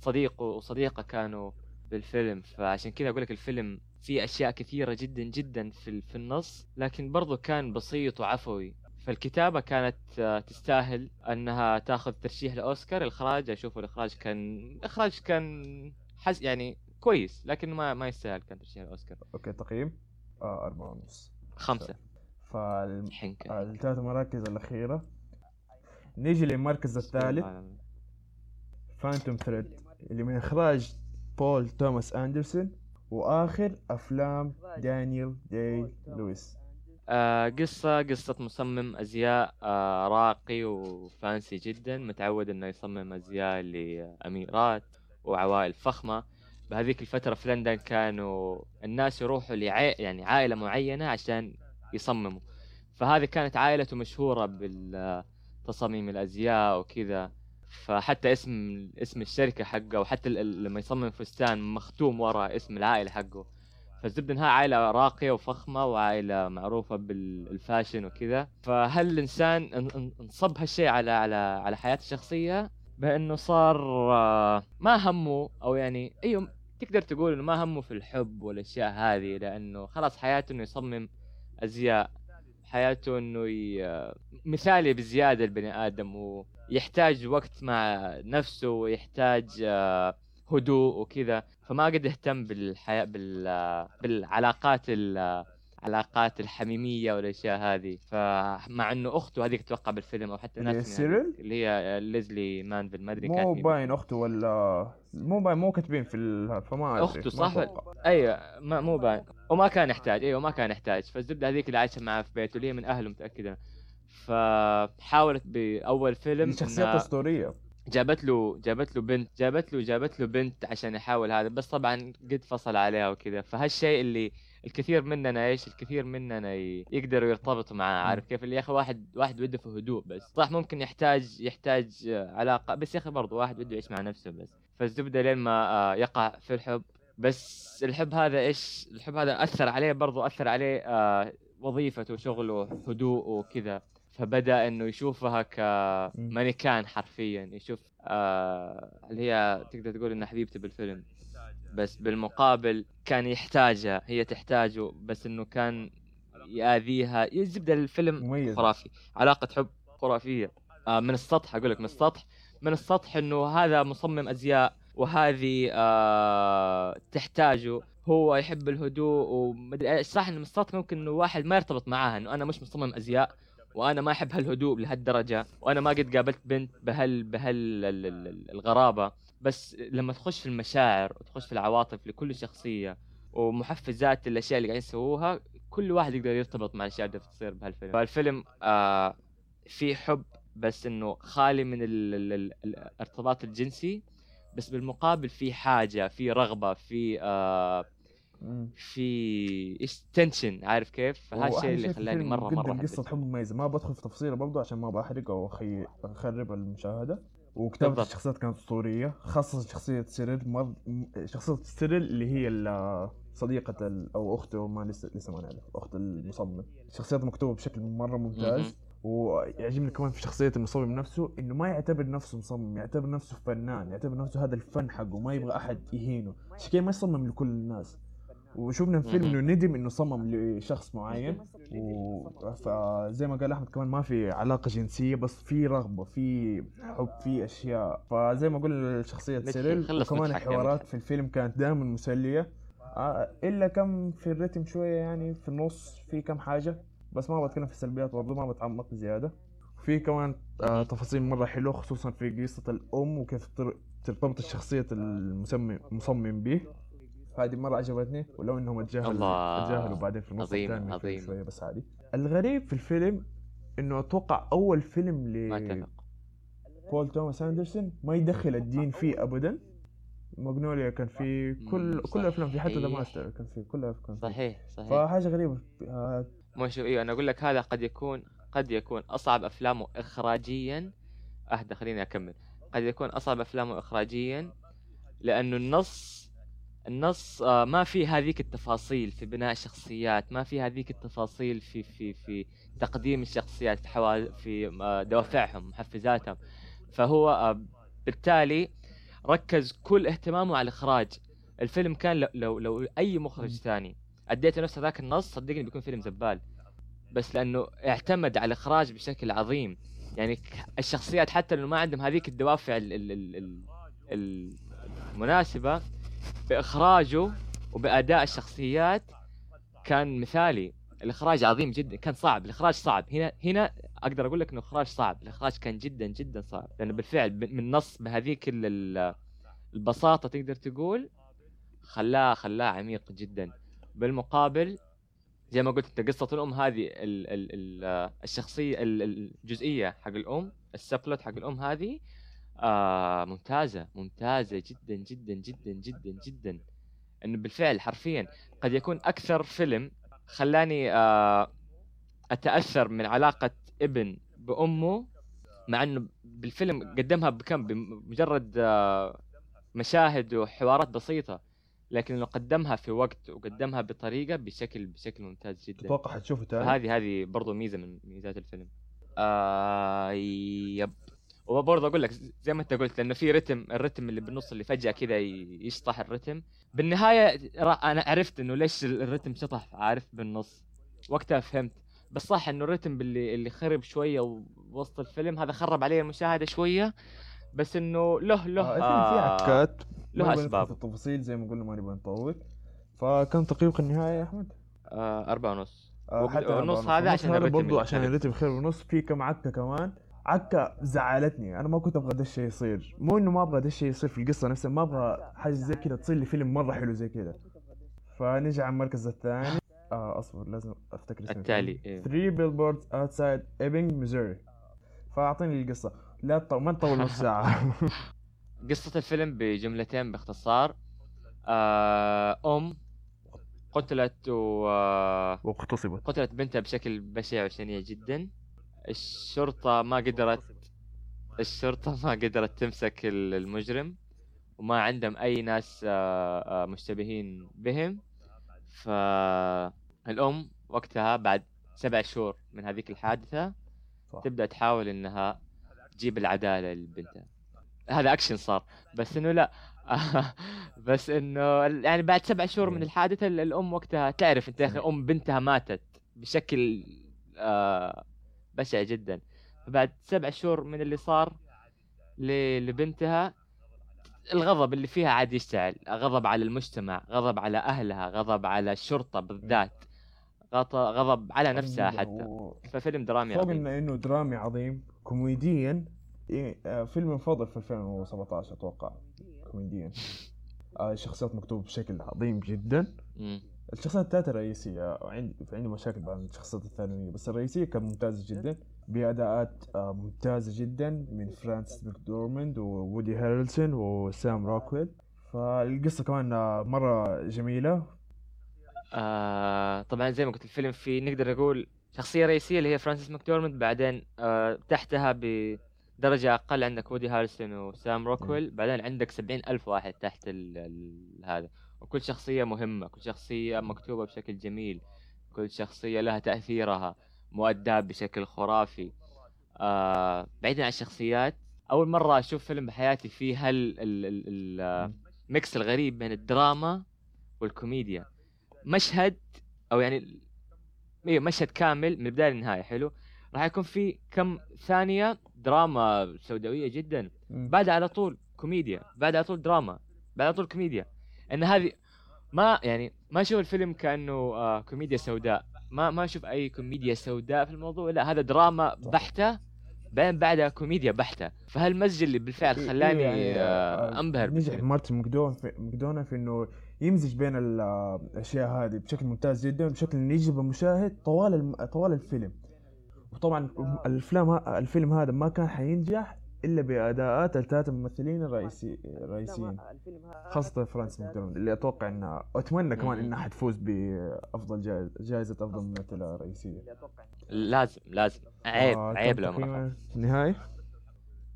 صديق وصديقة كانوا بالفيلم. فعشان كذا أقول لك الفيلم في أشياء كثيرة جدا جدا في النص لكن برضو كان بسيط وعفوي. فالكتابة كانت آه، تستاهل أنها تاخذ ترشيح لأوسكار. الإخراج أشوف الإخراج كان الإخراج كان حس يعني كويس لكن ما ما يستاهل كان ترشيح الاوسكار okay تقييم؟ آه أربعة ونص. خمسة. فالثلاث حنكه مراكز الأخيرة. نيجي للمركز الثالث. Phantom Thread اللي من إخراج بول توماس أندرسون وآخر أفلام دانيال دي لويس آه قصة قصة مصمم أزياء آه راقي وفانسي جدا متعود إنه يصمم أزياء لأميرات وعوائل فخمة. بهذيك الفترة في لندن كانوا الناس يروحوا لعائلة يعني عائلة معينة عشان يصمموا. فهذه كانت عائلته مشهورة بالتصاميم الأزياء وكذا. فحتى اسم اسم الشركة حقه وحتى لما يصمم فستان مختوم ورا اسم العائلة حقه. فالزبدة إنها عائلة راقية وفخمة وعائلة معروفة بالفاشن وكذا. فهل الإنسان إن- إن- انصب هالشيء على على على حياته الشخصية؟ بأنه صار آه، ما همه أو يعني أيوه تقدر تقول إنه ما همه في الحب والأشياء هذه لأنه خلاص حياته إنه يصمم أزياء حياته إنه ي... مثالي بزيادة البني آدم ويحتاج وقت مع نفسه ويحتاج آه، هدوء وكذا فما قد يهتم بالحياة بال... بالعلاقات ال... العلاقات الحميمية والأشياء هذه. فمع إنه أخته هذيك أتوقع بالفيلم أو حتى اللي هي ناس من سيريل؟ اللي هي ليزلي مانفيل ما أدري مو باين أخته ولا مو باين مو كاتبين في ال... فما أدري أخته ما صح. أيوه ما مو باين. وما كان يحتاج أيوه ما كان يحتاج. فالزبدة هذيك اللي عايشة معاه في بيته اللي هي من أهله متأكدة. فحاولت بأول فيلم شخصيات إنها أسطورية. جابت له جابت له بنت جابت له جابت له بنت عشان يحاول هذا بس طبعا قد فصل عليها وكذا. فهالشيء اللي الكثير مننا إيش الكثير مننا. يقدروا يرتبطوا معاه عارف كيف؟ اللي يا أخي واحد واحد وده في هدوء بس. صح ممكن يحتاج يحتاج علاقة بس يا أخي برضه واحد وده يعيش مع نفسه بس. فالزبدة لين ما آه، يقع في الحب بس الحب هذا إيش؟ الحب هذا أثر عليه برضه أثر عليه آه، وظيفته وشغله هدوء وكذا. فبدأ إنه يشوفها كمانيكان حرفيا يشوف آه اللي هي تقدر تقول إنها حبيبته بالفيلم. بس بالمقابل كان يحتاجها هي تحتاجه بس إنه كان يأذيها. يزبد الفيلم. خرافي. علاقة حب خرافية. آه من السطح أقول لك من السطح. من السطح إنه هذا مصمم أزياء وهذه آه تحتاجه. هو يحب الهدوء ومدري. صح إنه من السطح ممكن إنه واحد ما يرتبط معاها إنه أنا مش مصمم أزياء. وأنا ما أحب هالهدوء لهالدرجه وأنا ما قد قابلت بنت بهال بهال ال- ال- ال- الغرابة بس لما تخش في المشاعر وتخش في العواطف لكل شخصية ومحفزات الأشياء اللي قاعدين يسووها كل واحد يقدر يرتبط مع الأشياء اللي تصير بهالفيلم فالفيلم آه في حب بس إنه خالي من ال ال ال الارتباط الجنسي بس بالمقابل في حاجة في رغبة في آه. في إيش tension عارف كيف؟ فهذا الشيء اللي خلاني مرة مرة حبيت حب مميزة. ما بدخل في تفصيله برضو عشان ما بحرق أو أخي أخرب المشاهدة. وكتابة بالضبط. الشخصيات كانت أسطورية خاصة شخصية سيريل مر... شخصية سيريل اللي هي صديقة ال... أو أخته ما لسه لسه ما نعرف أخت المصمم. شخصيات مكتوبة بشكل مرة. ممتاز. ويعجبني كمان في شخصية المصمم نفسه إنه ما يعتبر نفسه مصمم يعتبر نفسه فنان يعتبر نفسه هذا الفن حقه ما يبغى أحد يهينه. عشان ما يصمم لكل الناس. وشفنا في فيلم مهم. إنه ندم إنه صمم لشخص معين. و... فزي ما قال أحمد كمان ما في علاقة جنسية بس في رغبة في حب في أشياء. فزي ما قلنا شخصيه مدحت، سيريل وكمان الحوارات. في الفيلم كانت دائما مسلية. آه، إلا كم في الريتم شوية يعني في النص في كم حاجة بس ما بتكلم في السلبيات برضه ما بتعمق زيادة. في كمان آه تفاصيل مرة حلوة خصوصا في قصة الأم وكيف تر- ترتبط الشخصية المصمم به. هذه مرة عجبتني ولو إنهم اتجاهلوا الله. اتجاهلوا بعدين في النص عظيم، عظيم. شوية بس عادي. الغريب في الفيلم إنه أتوقع أول فيلم ما لبول اتفق توماس أندرسون ما يدخل الدين فيه ابدا. ماجنوليا كان في كل كل أفلام في حتى The. Master كان في كل في. صحيح صحيح. فحاجة غريبة آه، مو شوف إيوه أنا أقول لك هذا قد يكون قد يكون أصعب أفلامه اخراجيا. أهدى خليني أكمل. قد يكون أصعب أفلامه اخراجيا لأنه النص النص آه، ما في هذيك التفاصيل في بناء الشخصيات ما في هذيك التفاصيل في في في تقديم الشخصيات في حوا... في آه، دوافعهم محفزاتهم. فهو آه، بالتالي ركز كل اهتمامه على الإخراج. الفيلم كان لو لو, لو أي مخرج. ثاني اديته نفس هذاك النص صدقني بيكون فيلم زبال بس لأنه اعتمد على الإخراج بشكل عظيم. يعني الشخصيات حتى لو ما عندهم هذيك الدوافع ال ال ال ال المناسبة بإخراجه وبأداء الشخصيات كان مثالي. الإخراج عظيم جدا كان صعب. الإخراج صعب. هنا هنا أقدر أقول لك إنه إخراج صعب. الإخراج كان جدا جدا صعب. لأنه بالفعل من نص بهذيك ال- ال- البساطة تقدر تقول خلاه خلاه عميق جدا. بالمقابل زي ما قلت أنت قصة الأم هذه ال ال ال الشخصية ال- ال- الجزئية حق الأم السبلت حق الأم هذه آه ممتازة ممتازة جدا جدا جدا جدا جدا. إنه بالفعل حرفيا قد يكون أكثر فيلم خلاني آه أتأثر من علاقة ابن بأمه مع إنه بالفيلم قدمها بكم بمجرد آه مشاهد وحوارات بسيطة لكن إنه قدمها في وقت وقدمها بطريقة بشكل بشكل ممتاز جدا. تتوقع حتشوفه تاني. فهذه هذه برضو ميزة من ميزات الفيلم. آه يب. وبرضه أقول لك زي ما أنت قلت لأنه في رتم الرتم اللي بالنص اللي فجأة كذا يشطح الرتم بالنهاية أنا عرفت إنه ليش الرتم شطح عارف بالنص وقتها فهمت بس صح إنه الرتم اللي اللي خرب شوية وسط الفيلم هذا خرب علي المشاهدة شوية بس إنه له له آه الفيلم فيه عكات له. في التفاصيل زي ما قلنا ما نبغى نطول فكم تقييمك النهائي يا أحمد؟ آه أربعة ونص آه، حتى أربعة هذا ونص. عشان الرتم برضو عشان. الرتم خير ونص في كم عكة كمان عكه زعلتني. أنا ما كنت أبغى ده الشيء يصير. مو إنه ما أبغى ده الشيء يصير في القصة نفسها ما أبغى حاجة زي كذا تصير لي فيلم مرة حلو زي كذا. فنجي على المركز الثاني. آه أصبر لازم أفتكر اسم التالي، الفيلم. إيه. 3 Billboards Outside Ebbing Missouri فأعطيني القصة. لا تطول ما نطول نص ساعة. قصة الفيلم بجملتين باختصار. آه أم قتلت و آه، واغتصبت. قتلت بنتها بشكل بشع وشنيع جدا. الشرطة ما قدرت الشرطة ما قدرت تمسك ال- المجرم وما عندهم أي ناس آه، آه، مشتبهين بهم. فالأم وقتها بعد سبع شهور من هذيك الحادثة صح. تبدأ تحاول إنها تجيب العدالة لبنتها. هذا أكشن صار. بس إنه لا. بس إنه يعني بعد سبع شهور من إيه. الحادثة ال- الأم وقتها تعرف أنت يا أخي أم بنتها ماتت بشكل آه بشع جدا. فبعد سبع شهور من اللي صار لبنتها الغضب اللي فيها عاد يشتعل. غضب على المجتمع غضب على أهلها غضب على الشرطة بالذات. غضب على نفسها حتى. ففيلم درامي فوق عظيم. إنه إنه درامي عظيم. كوميديا إيه، آه، فيلم مفضل في 2017 أتوقع. كوميديا. آه، الشخصيات مكتوبة بشكل عظيم جدا. الشخصيات الثلاثة رئيسية عندي عندي مشاكل مع الشخصيات الثانوية بس الرئيسية كانت ممتازة جدا بأداءات آه، ممتازة جدا من فرانسيس ماكدورماند وودي هارلسون وسام روكويل فالقصة كمان آه، مرة جميلة. آه طبعا زي ما قلت الفيلم فيه نقدر نقول شخصية رئيسية اللي هي فرانسيس ماكدورماند بعدين آه تحتها بدرجة أقل عندك وودي هارسون وسام روكويل بعدين عندك سبعين ألف واحد تحت ال ال هذا. وكل شخصية مهمة كل شخصية مكتوبة بشكل جميل كل شخصية لها تأثيرها مؤداة بشكل خرافي. آه بعيدا عن الشخصيات أول مرة أشوف فيلم بحياتي فيه هال ال ال ال آه، mix الغريب بين الدراما والكوميديا. مشهد أو يعني إيه مشهد كامل من البداية للنهاية حلو؟ راح يكون في كم ثانية دراما سوداوية جدا. بعد على طول كوميديا بعد على طول دراما بعد على طول كوميديا. إن هذه ما يعني ما أشوف الفيلم كأنه آه كوميديا سوداء ما ما أشوف أي كوميديا سوداء في الموضوع لا هذا دراما. بحتة بعدين بعدها كوميديا بحتة فهالمزج اللي بالفعل إيه، خلاني يعني، آه آه، أنبهر نجح. مارتن ماكدون في ماكدونا في إنه يمزج بين آه، الأشياء هذه بشكل ممتاز جدا بشكل انه يجذب المشاهد طوال. طوال الفيلم وطبعا الافلام ه- الفيلم هذا ما كان حينجح إلا بأداءات الثلاثة ممثلين الرئيسي الرئيسيين. خاصة فرانسيس ماكدورماند اللي أتوقع انها أتمنى كمان. إنها حتفوز بافضل جائزه جائزة أفضل ممثلة رئيسية. لازم لازم. عيب آه، عيب لو ما. النهائي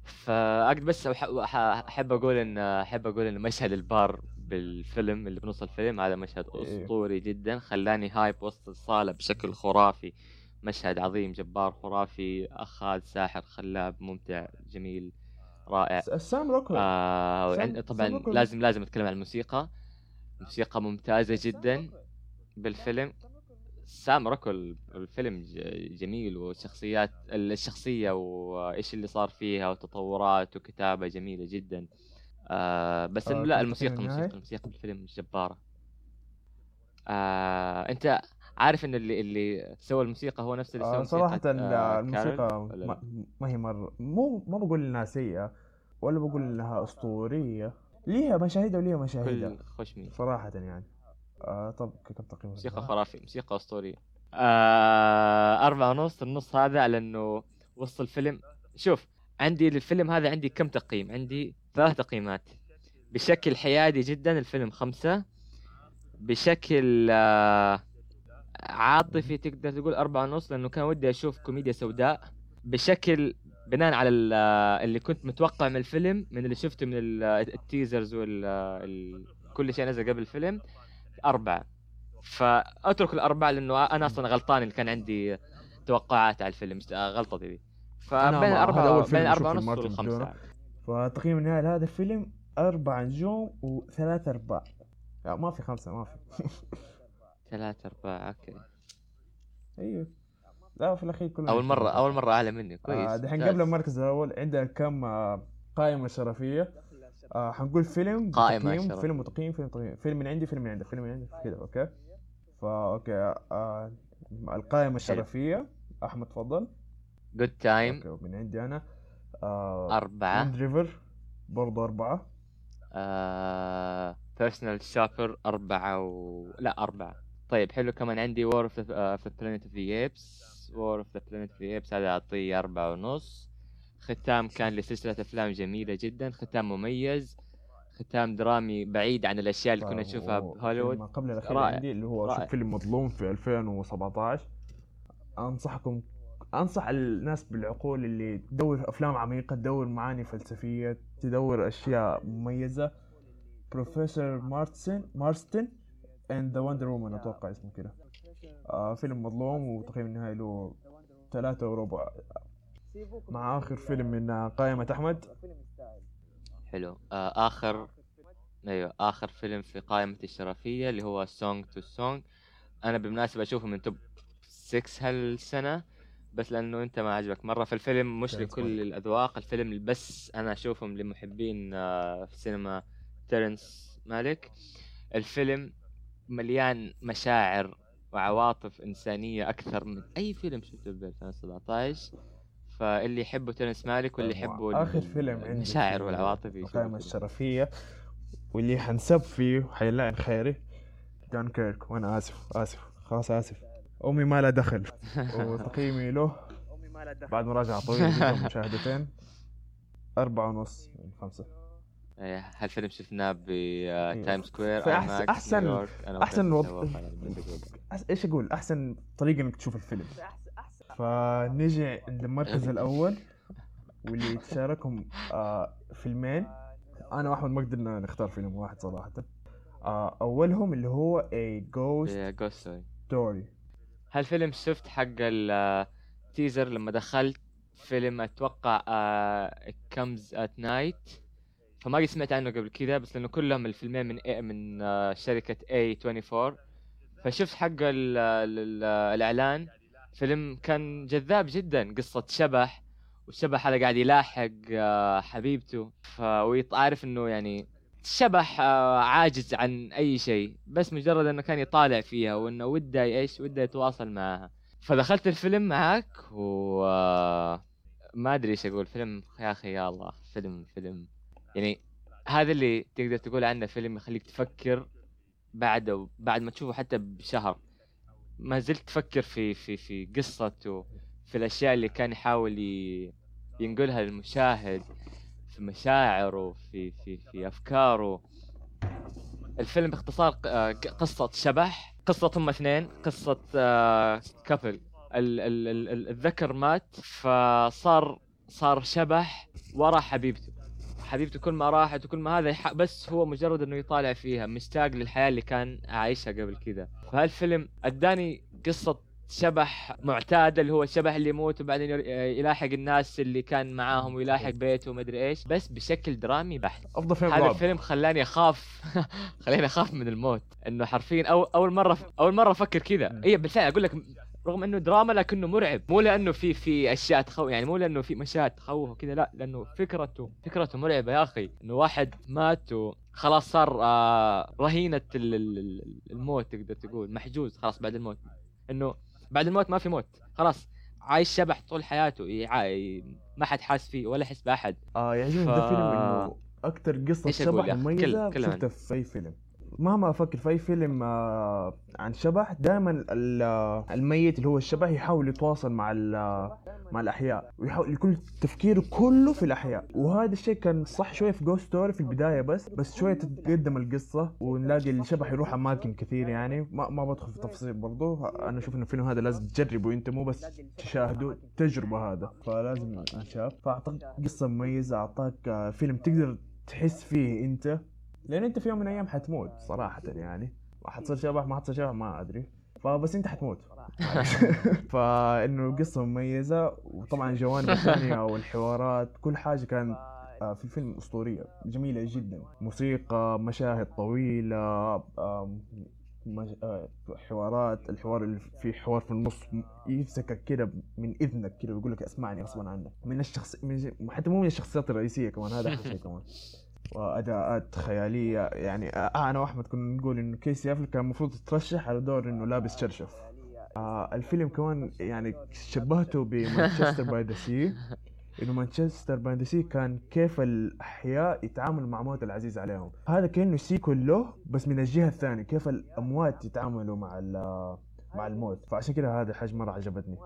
فاقد بس أحب أقول ان أحب أقول إن مشهد البار بالفيلم اللي بنص الفيلم هذا مشهد إيه. أسطوري جدا خلاني hype وسط الصالة بشكل خرافي. مشهد عظيم جبار خرافي اخذ ساحر خلاب ممتع جميل رائع. سام روكويل. آه سام- وعند سام طبعا روكويل. لازم لازم أتكلم عن الموسيقى. موسيقى ممتازة جدا بالفيلم. سام روكويل الفيلم جميل والشخصيات الشخصية وإيش اللي صار فيها وتطورات وكتابة جميلة جدا. آه بس آه، لا الموسيقى الموسيقى؟ الموسيقى بالفيلم جبارة. آه أنت عارف إن اللي اللي سوى الموسيقى هو نفس اللي سوى آه صراحة آه الموسيقى؟ ما, ما هي مرة مو ما بقول إنها سيئة ولا بقول إنها أسطورية. ليها مشاهدها وليها مشاهدها كل خشمي صراحة يعني. آه طب كم تقييم موسيقى خرافي موسيقى أسطورية. آه أربعة ونص النص هذا على إنه وسط الفيلم. شوف عندي للفيلم هذا عندي كم تقييم؟ عندي ثلاث تقييمات. بشكل حيادي جدا الفيلم خمسة. بشكل آه عاطفي تقدر تقول أربعة ونص لأنه كان ودي أشوف كوميديا سوداء بشكل بناء على ال- اللي كنت متوقع من الفيلم من اللي شفته من ال- ال teasers وال ال- كل شيء نزل قبل الفيلم أربعة. فأترك الأربعة لأنه أنا أصلا غلطان اللي كان عندي توقعات على الفيلم غلطتي دي فبين الأربعة بين الأربعة ونص والخمسة. فتقييم النهائي لهذا الفيلم أربع نجوم وثلاث أرباع. لا ما في خمسة ما في. ثلاثة أربعة okay. أيوه لا في الأخير كله أول مرة أول مرة أعلى مني كويس. آه دحين. قبل المركز الأول عندنا كم آه قائمة شرفية. آه حنقول فيلم قائمة تقييم. فيلم وتقييم فيلم تقييم فيلم من عندي فيلم من عندك فيلم من عندك كذا okay. فا okay آه القائمة الشرفية. أحمد تفضل. Good Time okay ومن عندي أنا آه أربعة. River برضه أربعة. Personal Shopper أربعة و لا أربعة. طيب حلو. كمان عندي War of the Planet of the Apes War of the Planet of the Apes هذا أعطيه أربعة ونص. ختام كان لسلسلة أفلام جميلة جدا. ختام مميز. ختام درامي بعيد عن الأشياء اللي كنا طيب، نشوفها بهوليوود قبل الأخير رائع. عندي اللي هو رائع. فيلم مظلوم في 2017 أنصحكم أنصح الناس بالعقول اللي تدور أفلام عميقة تدور معاني فلسفية تدور أشياء مميزة. Professor Marston Marston and the Wonder Woman أتوقع اسمه كده. آه فيلم مظلوم وتقييم النهائي له ثلاثة وربع مع آخر فيلم من آه، قائمة أحمد. حلو. آه آخر أيوه آخر فيلم في قائمة الشرفية اللي هو Song to Song أنا بالمناسبة أشوفه من top 6 هالسنة بس لأنه أنت ما عجبك مرة. فالفيلم مش تيرنس لكل. الأذواق الفيلم بس أنا أشوفهم لمحبين آه في السينما تيرنس مالك الفيلم مليان مشاعر وعواطف إنسانية أكثر من أي فيلم شفته ب 2017 فاللي يحبوا تيرنس مالك واللي يحبوا آخر فيلم عندي المشاعر والعواطف الفيلم. الشرفية واللي حنسب فيه حيلاقي خيري جون كيرك. وأنا آسف آسف خلاص آسف. أمي ما لها دخل. وتقييمي له بعد مراجعة طويلة جدا مشاهدتين أربعة ونص من خمسة. هالفيلم شفناه بتايم سكوير. أنا وقفت وضع- أتذوق على البندق. أس- إيش أقول؟ أحسن طريقة إنك تشوف الفيلم. فنجي عند المركز الأول واللي يتشاركهم آه فيلمين. أنا وأحمد ما قدرنا نختار فيلم واحد صراحة. آه أولهم اللي هو A Ghost A Ghost Story. Story. هالفيلم شفت حق ال teaser لما دخلت فيلم أتوقع آه Comes at Night فما قد سمعت عنه قبل كذا بس لأنه كلهم الفيلمين من A من آه شركة A24 فشفت حق ال ال الإعلان. فيلم كان جذاب جدا قصة شبح والشبح هذا قاعد يلاحق آه حبيبته. فعارف إنه يعني شبح آه، عاجز عن أي شيء بس مجرد إنه كان يطالع فيها وإنه وده إيش وده يتواصل معاها فدخلت الفيلم معاك و ما أدري إيش أقول. فيلم يا أخي يا الله. فيلم فيلم. يعني هذا اللي تقدر تقول عنه فيلم يخليك تفكر بعده بعد ما تشوفه حتى بشهر. ما زلت تفكر في في في قصته في الأشياء اللي كان يحاول ينقلها للمشاهد في مشاعره في في في أفكاره. الفيلم باختصار آه، قصة شبح قصة هم اثنين قصة couple الذكر مات فصار صار شبح ورا حبيبته. حبيبته كل ما راحت وكل ما هذا يح... بس هو مجرد إنه يطالع فيها مشتاق للحياة اللي كان عايشها قبل كذا. فهالفيلم أداني قصة شبح معتاد اللي هو الشبح اللي يموت وبعدين يلاحق الناس اللي كان معاهم ويلاحق بيته ومدري إيش بس بشكل درامي بحت. أفضل فيلم هذا الفيلم خلاني أخاف. خلاني أخاف من الموت. إنه حرفيا أو أول مرة أول مرة أفكر كذا. اي بالفعل أقول لك رغم إنه دراما لكنه مرعب. مو لأنه في في أشياء تخوف يعني مو لأنه في مشاهد تخوف وكذا لا لأنه فكرته فكرته مرعبة يا أخي. إنه واحد مات وخلاص صار آه رهينة ال- ال- ال- الموت تقدر تقول. محجوز خلاص بعد الموت. إنه بعد الموت ما في موت. خلاص عايش شبح طول حياته. يع- ي- ما حد حاس فيه ولا يحس بأحد. آه يعجبني ف- ف... ده فيلم إنه أكثر قصة شبح؟ مميزة كل شفتها في أي فيلم. مهما أفكر في أي فيلم آه عن شبح دائما الميت اللي هو الشبح يحاول يتواصل مع ال- مع الأحياء ويحاول يكون تفكيره كله في الأحياء. وهذا الشيء كان صح شوية في Ghost Story في البداية بس بس شوية تتقدم القصة ونلاقي الشبح يروح أماكن كثير يعني. ما ما بدخل في تفاصيل برضو. أنا أشوف إنه الفيلم هذا لازم تجربه أنت مو بس تشاهده تجربة هذا. فلازم ينشاف فأعطاك قصة مميزة أعطاك آه، فيلم تقدر تحس فيه أنت. لأن أنت في يوم من الأيام حتموت صراحة يعني. حتصير شبح ما حتصير شبح ما أدري. فبس أنت حتموت. فإنه القصة مميزة وطبعا الجوانب الثانية والحوارات كل حاجة كانت آه، في الفيلم أسطورية جميلة جدا. موسيقى مشاهد طويلة آه، حوارات الحوار اللي في حوار في النص يمسكك كده من إذنك كده ويقول لك اسمعني غصبا عنك. من الشخص من حتى مو من الشخصيات الرئيسية كمان هذا أحلى شيء كمان. وأداءات خيالية يعني آه أنا وأحمد كنا نقول إنه كيسي افل كان المفروض يترشح على دور إنه لابس شرشف. آه الفيلم كمان يعني شبهته ب Manchester by the Sea. إنه Manchester by the Sea كان كيف الأحياء يتعاملوا مع موت العزيز عليهم. هذا كأنه sequel له بس من الجهة الثانية كيف الأموات يتعاملوا مع ال- مع الموت. فعشان كذا هذا حاجة مرة عجبتني.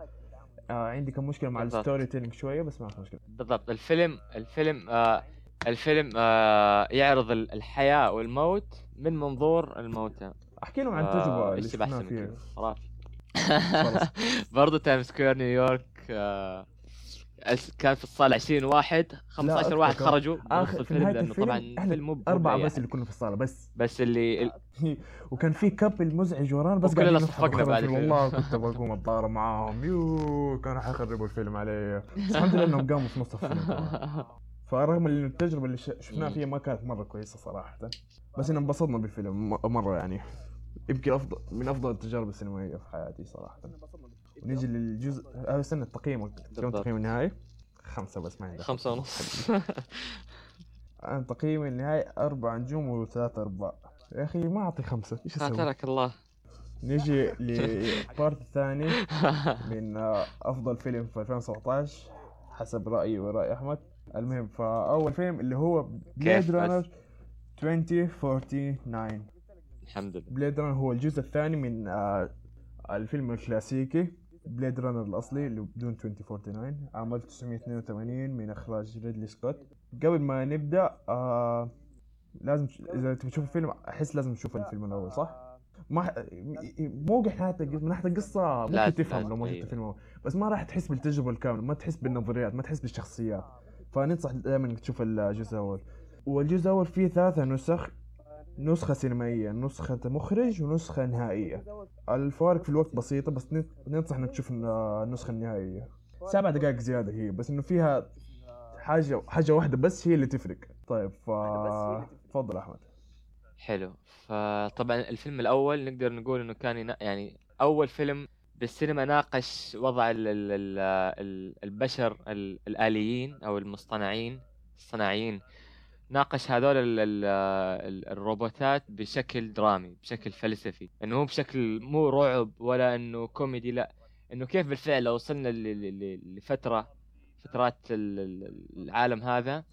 آه عندي كم مشكلة مع. ال storytelling شوية بس ما في مشكلة. بالضبط. الفيلم الفيلم آه الفيلم آه يعرض ال- الحياة والموت من منظور الموتى أحكي لهم عن آه، التجربه اللي إيش بحسن فيها خرافي. برضو تايم سكوير نيويورك آه كان في الصالة 20 واحد 15 أكثر واحد. خرجوا آخر في الفيلم لأنه طبعا الفيلم مو أربعة بأي بس. اللي كنا في الصالة بس بس اللي ال- وكان في couple مزعج ورانا بس نضحك صفقنا بعد. والله كنت بقوم اتضارب معاهم يو كانوا حيخربوا الفيلم علي الحمد لله إنهم قاموا في نص الفيلم. فرغم ان التجربة اللي شفناها. فيها ما كانت مرة كويسة صراحة. بس إن انبسطنا بالفيلم مرة يعني. يمكن افضل من أفضل التجارب السينمائية في حياتي صراحة. ونيجي للجزء هذا استنى التقييم كم. تقييم النهائي؟ خمسة بس ما عندي. خمسة ونص. أنا تقييمي النهائي أربع نجوم وثلاثة أرباع يا أخي ما أعطي خمسة. إيش أسوي؟ قاتلك الله. نيجي للبارت الثاني من أفضل فيلم في 2017 حسب رأيي ورأي أحمد. المهم فأول فيلم اللي هو Blade؟ Runner 2049 الحمد لله Blade Runner هو الجزء الثاني من آه، الفيلم الكلاسيكي Blade Runner الأصلي اللي بدون 2049 عام 1982 من إخراج ريدلي سكوت قبل ما نبدأ آه لازم إذا تبي تشوف الفيلم أحس لازم تشوف الفيلم الأول صح؟ ما. مو من ناحية القصة ممكن تفهم لو ما شفت أيوة. الفيلم بس ما راح تحس بالتجربة الكاملة ما تحس بالنظريات ما تحس بالشخصيات فننصح دائما إنك تشوف الجزء الأول. والجزء الأول فيه ثلاثة نسخ نسخة سينمائية نسخة مخرج ونسخة نهائية. الفوارق في الوقت بسيطة بس نن- ننصح إنك تشوف النسخة النهائية. سبع دقائق زيادة هي بس إنه فيها حاجة حاجة واحدة بس هي اللي تفرق. طيب ف تفضل أحمد. حلو. فطبعا الفيلم الأول نقدر نقول إنه كان يعني أول فيلم بالسينما ناقش وضع ال ال ال ال البشر ال الآليين أو المصطنعين الصناعيين. ناقش هذول ال ال ال الروبوتات بشكل درامي بشكل فلسفي. إنه مو بشكل مو رعب ولا إنه كوميدي لا. إنه كيف بالفعل لو وصلنا لفترة فترات ال- ال- العالم هذا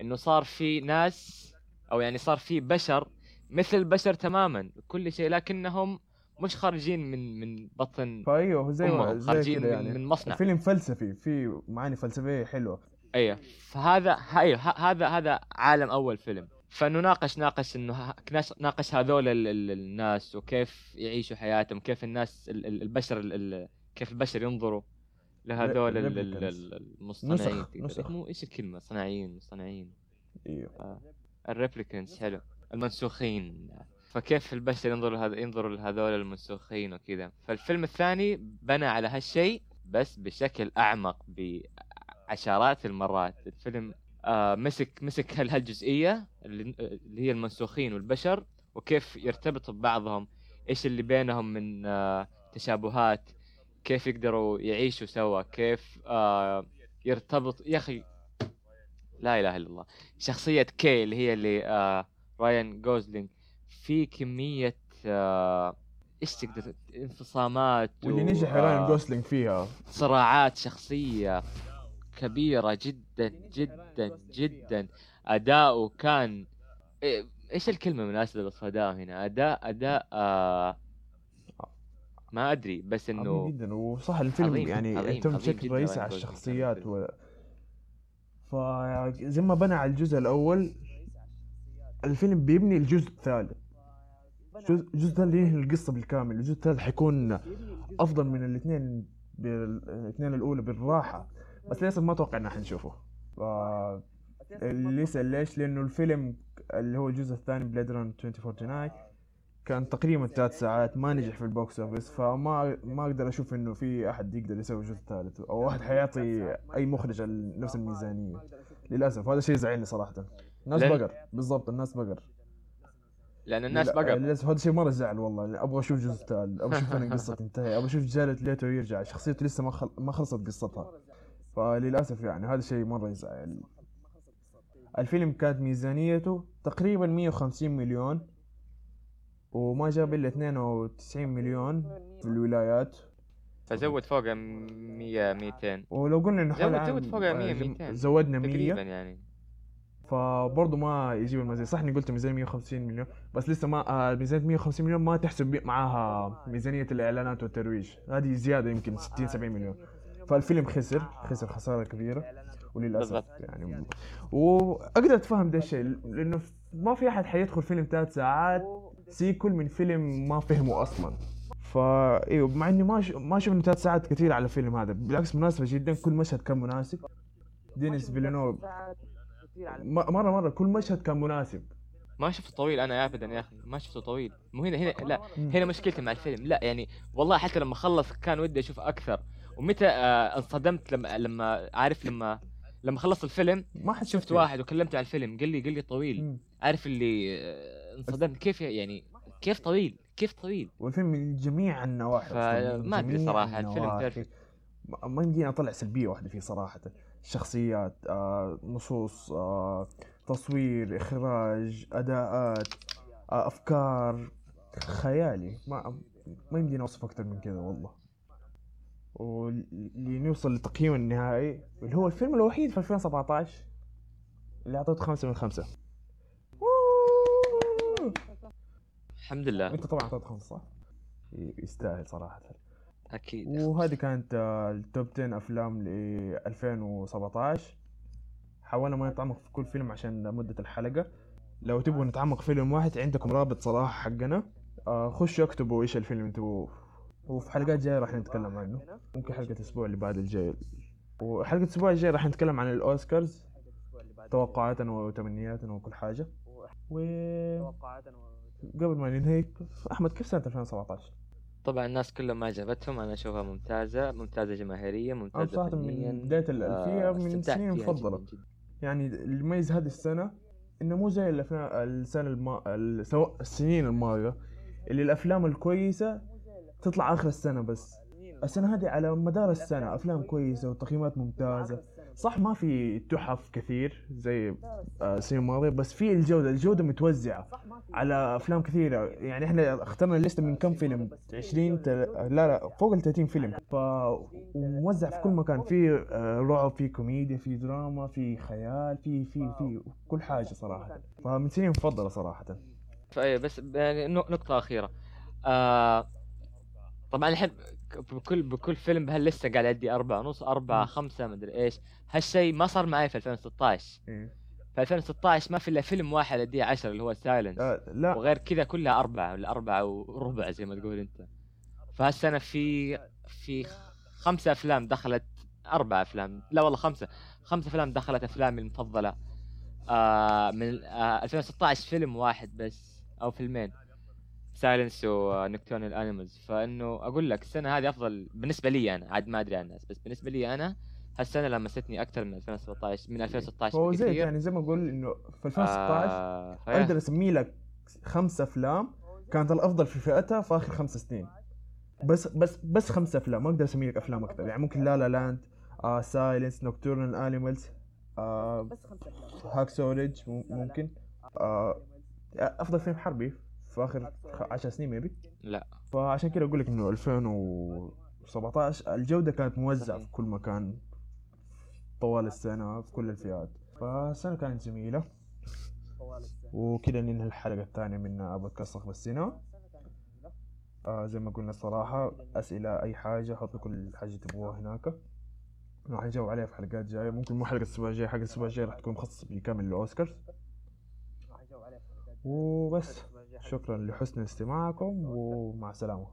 إنه صار في ناس أو يعني صار في بشر مثل البشر تماما كل شيء لكنهم مش خارجين من من بطن فأيوه زي ما زي خارجين من, يعني. من مصنع. الفيلم فلسفي فيه معاني فلسفية حلوة. أيوه. فهذا أيوه هذا هذا عالم أول فيلم. فانه ناقش إنه ناقش- هذول ال- ال- الناس وكيف يعيشوا حياتهم كيف الناس ال- ال- البشر ال- ال- كيف البشر ينظروا لهذول المصطنعين نسخ-. مو إيش الكلمة؟ صناعيين مصطنعين إيوه. الريبليكنتس حلو. المنسوخين. فكيف البشر ينظروا هذا ينظروا لهذول المنسوخين وكذا؟ فالفيلم الثاني بنى على هالشيء بس بشكل أعمق بعشرات المرات. الفيلم آه مسك مسك هال- هالجزئية اللي اللي هي المنسوخين والبشر وكيف يرتبطوا ببعضهم إيش اللي بينهم من آه تشابهات كيف يقدروا يعيشوا سوا كيف آه يرتبط يا أخي لا إله إلا الله. شخصية K اللي هي اللي آه رايان جوزلينج في كمية آه إيش تقدر انفصامات واللي و- نجح آه، راين جوسلينج فيها. صراعات شخصية كبيرة جدا جدا جدا. أداؤه كان إيه- إيش الكلمة مناسبة للصدام هنا؟ أداء أداء آه ما أدري بس عظيم إنه جدا وصح الفيلم عظيم، يعني عظيم، يعتمد عظيم بشكل رئيسي على الشخصيات و... فزي ما بنى على الجزء الأول الفيلم بيبني الجزء الثالث. الجزء الثالث ينهي القصة بالكامل. الجزء الثالث حيكون أفضل من الاثنين الاثنين الأولى بالراحة. بس للأسف ما أتوقع ان حنشوفه. ف... اللي يسال ليش؟ لأنه الفيلم اللي هو الجزء الثاني بلاد ران 2049 كان تقريبا ثلاث ساعات ما نجح في ال box office فما ما أقدر أشوف إنه في أحد يقدر يسوي جزء ثالث أو احد حيعطي أي مخرج نفس الميزانية. للأسف هذا شيء يزعلني صراحة. الناس لأن- بقر. بالضبط الناس بقر. لأن الناس بقى للأسف هذا شيء مرة زعل والله. يعني أبغى أشوف جزء ثالث أبغى أشوف فين القصة تنتهي. أبغى أشوف جاريد ليتو يرجع. شخصيته لسه ما خل... ما خلصت قصتها. فللأسف يعني هذا شيء مرة يزعل. الفيلم كانت ميزانيته تقريبا 150 مليون وما جاب إلا 92 مليون في الولايات. فزود فوق 100 200 ولو قلنا إنه حول زود فوق 100 آه، 200. زودنا 100 تقريبا يعني. فبرضه ما يجيب الميزانية صح اني قلت ميزانية 150 مليون بس لسه ما آه ميزانية 150 مليون ما تحسب معاها ميزانية الإعلانات والترويج. هذه زيادة يمكن 60 70 مليون. فالفيلم خسر خسر خسارة كبيرة وللأسف بالضبط. يعني. واقدر أتفهم ده الشيء لأنه ما في أحد حيدخل فيلم ثلاث ساعات sequel من فيلم ما فهمه أصلا. فا أيوه مع إني ما ش... ما انه ثلاث ساعات كثير على الفيلم هذا بالعكس مناسبة جدا كل مشهد كان مناسب. دينيس فيلنوف م- مرة مرة كل مشهد كان مناسب. ما شفته طويل أنا ابدا يا أخي ما شفته طويل. مو هنا هنا لا. هنا مشكلتي مع الفيلم. لا يعني والله حتى لما خلص كان ودي أشوف أكثر. ومتى آه انصدمت لما لما عارف لما لما خلص الفيلم ما حد شفت واحد وكلمته على الفيلم قال لي قال لي طويل. عارف اللي آه، انصدمت. كيف يعني كيف طويل؟ كيف طويل؟ والفيلم من جميع النواحي أدري جميع صراحة، الفيلم. بيرفكت. ما- ما يمديني أطلع سلبية واحدة فيه صراحة. شخصيات آه، نصوص آه، تصوير إخراج أداءات آه، أفكار. خيالي ما ما يمديني أوصف أكثر من كذا والله. ولنوصل للتقييم النهائي اللي هو الفيلم الوحيد في 2017 اللي أعطيته خمسة من خمسة. الحمد لله. انت طبعا اعطيته خمسة صح؟ يستاهل صراحة. أكيد. وهذه كانت آه، التوب 10 أفلام ل 2017 حاولنا ما نتعمق في كل فيلم عشان مدة الحلقة. لو تبغوا نتعمق في فيلم واحد عندكم رابط صراحة حقنا. آه، خشوا اكتبوا إيش الفيلم اللي تبغوه. وفي حلقات جاية راح نتكلم عنه. ممكن حلقة الأسبوع اللي بعد الجاي وحلقة الأسبوع الجاي راح نتكلم عن الأوسكارز توقعاتنا وتمنياتنا وكل حاجة. و قبل ما ننهي أحمد كيف سنة 2017؟ طبعا الناس كلهم ما عجبتهم أنا أشوفها ممتازة ممتازة جماهيرية أنا ممتازه صراحة فنيا من بداية الألفية آه، من سنين جداً. يعني اللي يميز هذه السنة إنه مو زي الأفلام السنة الما... ال- سواء السنين الماضية اللي الأفلام الكويسة تطلع آخر السنة بس السنة هذه على مدار السنة أفلام كويسة وتقييمات ممتازة صح ما في تحف كثير زي آه، السنين الماضية بس في الجودة الجودة متوزعة على أفلام كثيرة. يعني إحنا اخترنا الليستة من كم فيلم؟ 20 تل... لا لا فوق ال 30 فيلم. ف وموزع في كل مكان. في آه، رعب في كوميديا في دراما في خيال في في في كل حاجة صراحة. فمن سنيني المفضلة صراحة. فاي بس يعني نق- نقطة أخيرة. آه طبعا الحين بكل بكل فيلم بهالسنة قاعد أدي أربعة ونص أربعة. خمسة مدري إيش. هالشيء ما صار معي في 2016 إيه. في 2016 ما في إلا فيلم واحد أديه 10 اللي هو Silence آه، لا. وغير كذا كلها أربعة ولا أربعة وربع زي ما تقول أنت. فهالسنة في في خمسة أفلام دخلت أربع أفلام. لا والله خمسة. خمسة أفلام دخلت أفلامي المفضلة. آه من آه 2016 فيلم واحد بس أو فيلمين. Silence و Nocturnal Animals فإنه أقول لك السنة هذه أفضل بالنسبة لي أنا. عاد ما أدري عن الناس بس بالنسبة لي أنا هالسنة لمستني أكثر من 2017 من 2016 هو زي يعني زي ما أقول إنه في 2016 آه أقدر. أسمي لك خمس أفلام كانت الأفضل في فئتها في آخر خمس سنين. بس بس بس خمس أفلام ما أقدر أسمي لك أفلام أكثر. يعني ممكن La La Land آه Silence Nocturnal Animals آه Hacksaw Ridge ممكن. آه أفضل فيلم حربي. في آخر 10 سنين maybe لا. فعشان كده أقول لك إنه 2017 الجودة كانت موزعة في كل مكان طوال السنة في كل الفئات. فالسنة كانت جميلة. وكده ننهي الحلقة الثانية من بودكاست صخب السينما. آه زي ما قلنا الصراحة أسئلة أي حاجة حطوا كل حاجة تبغوها هناك. راح نجاوب عليها في حلقات جاية. ممكن مو حلقة الأسبوع الجاي حلقة الأسبوع الجاي راح تكون مخصصة بالكامل للأوسكارز وبس. شكرا لحسن استماعكم ومع السلامة.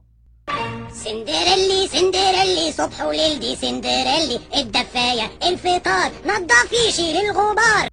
سندريلي سندريلي صبح وليل دي سندريلي. الدفاية الفطار نضفي شيل الغبار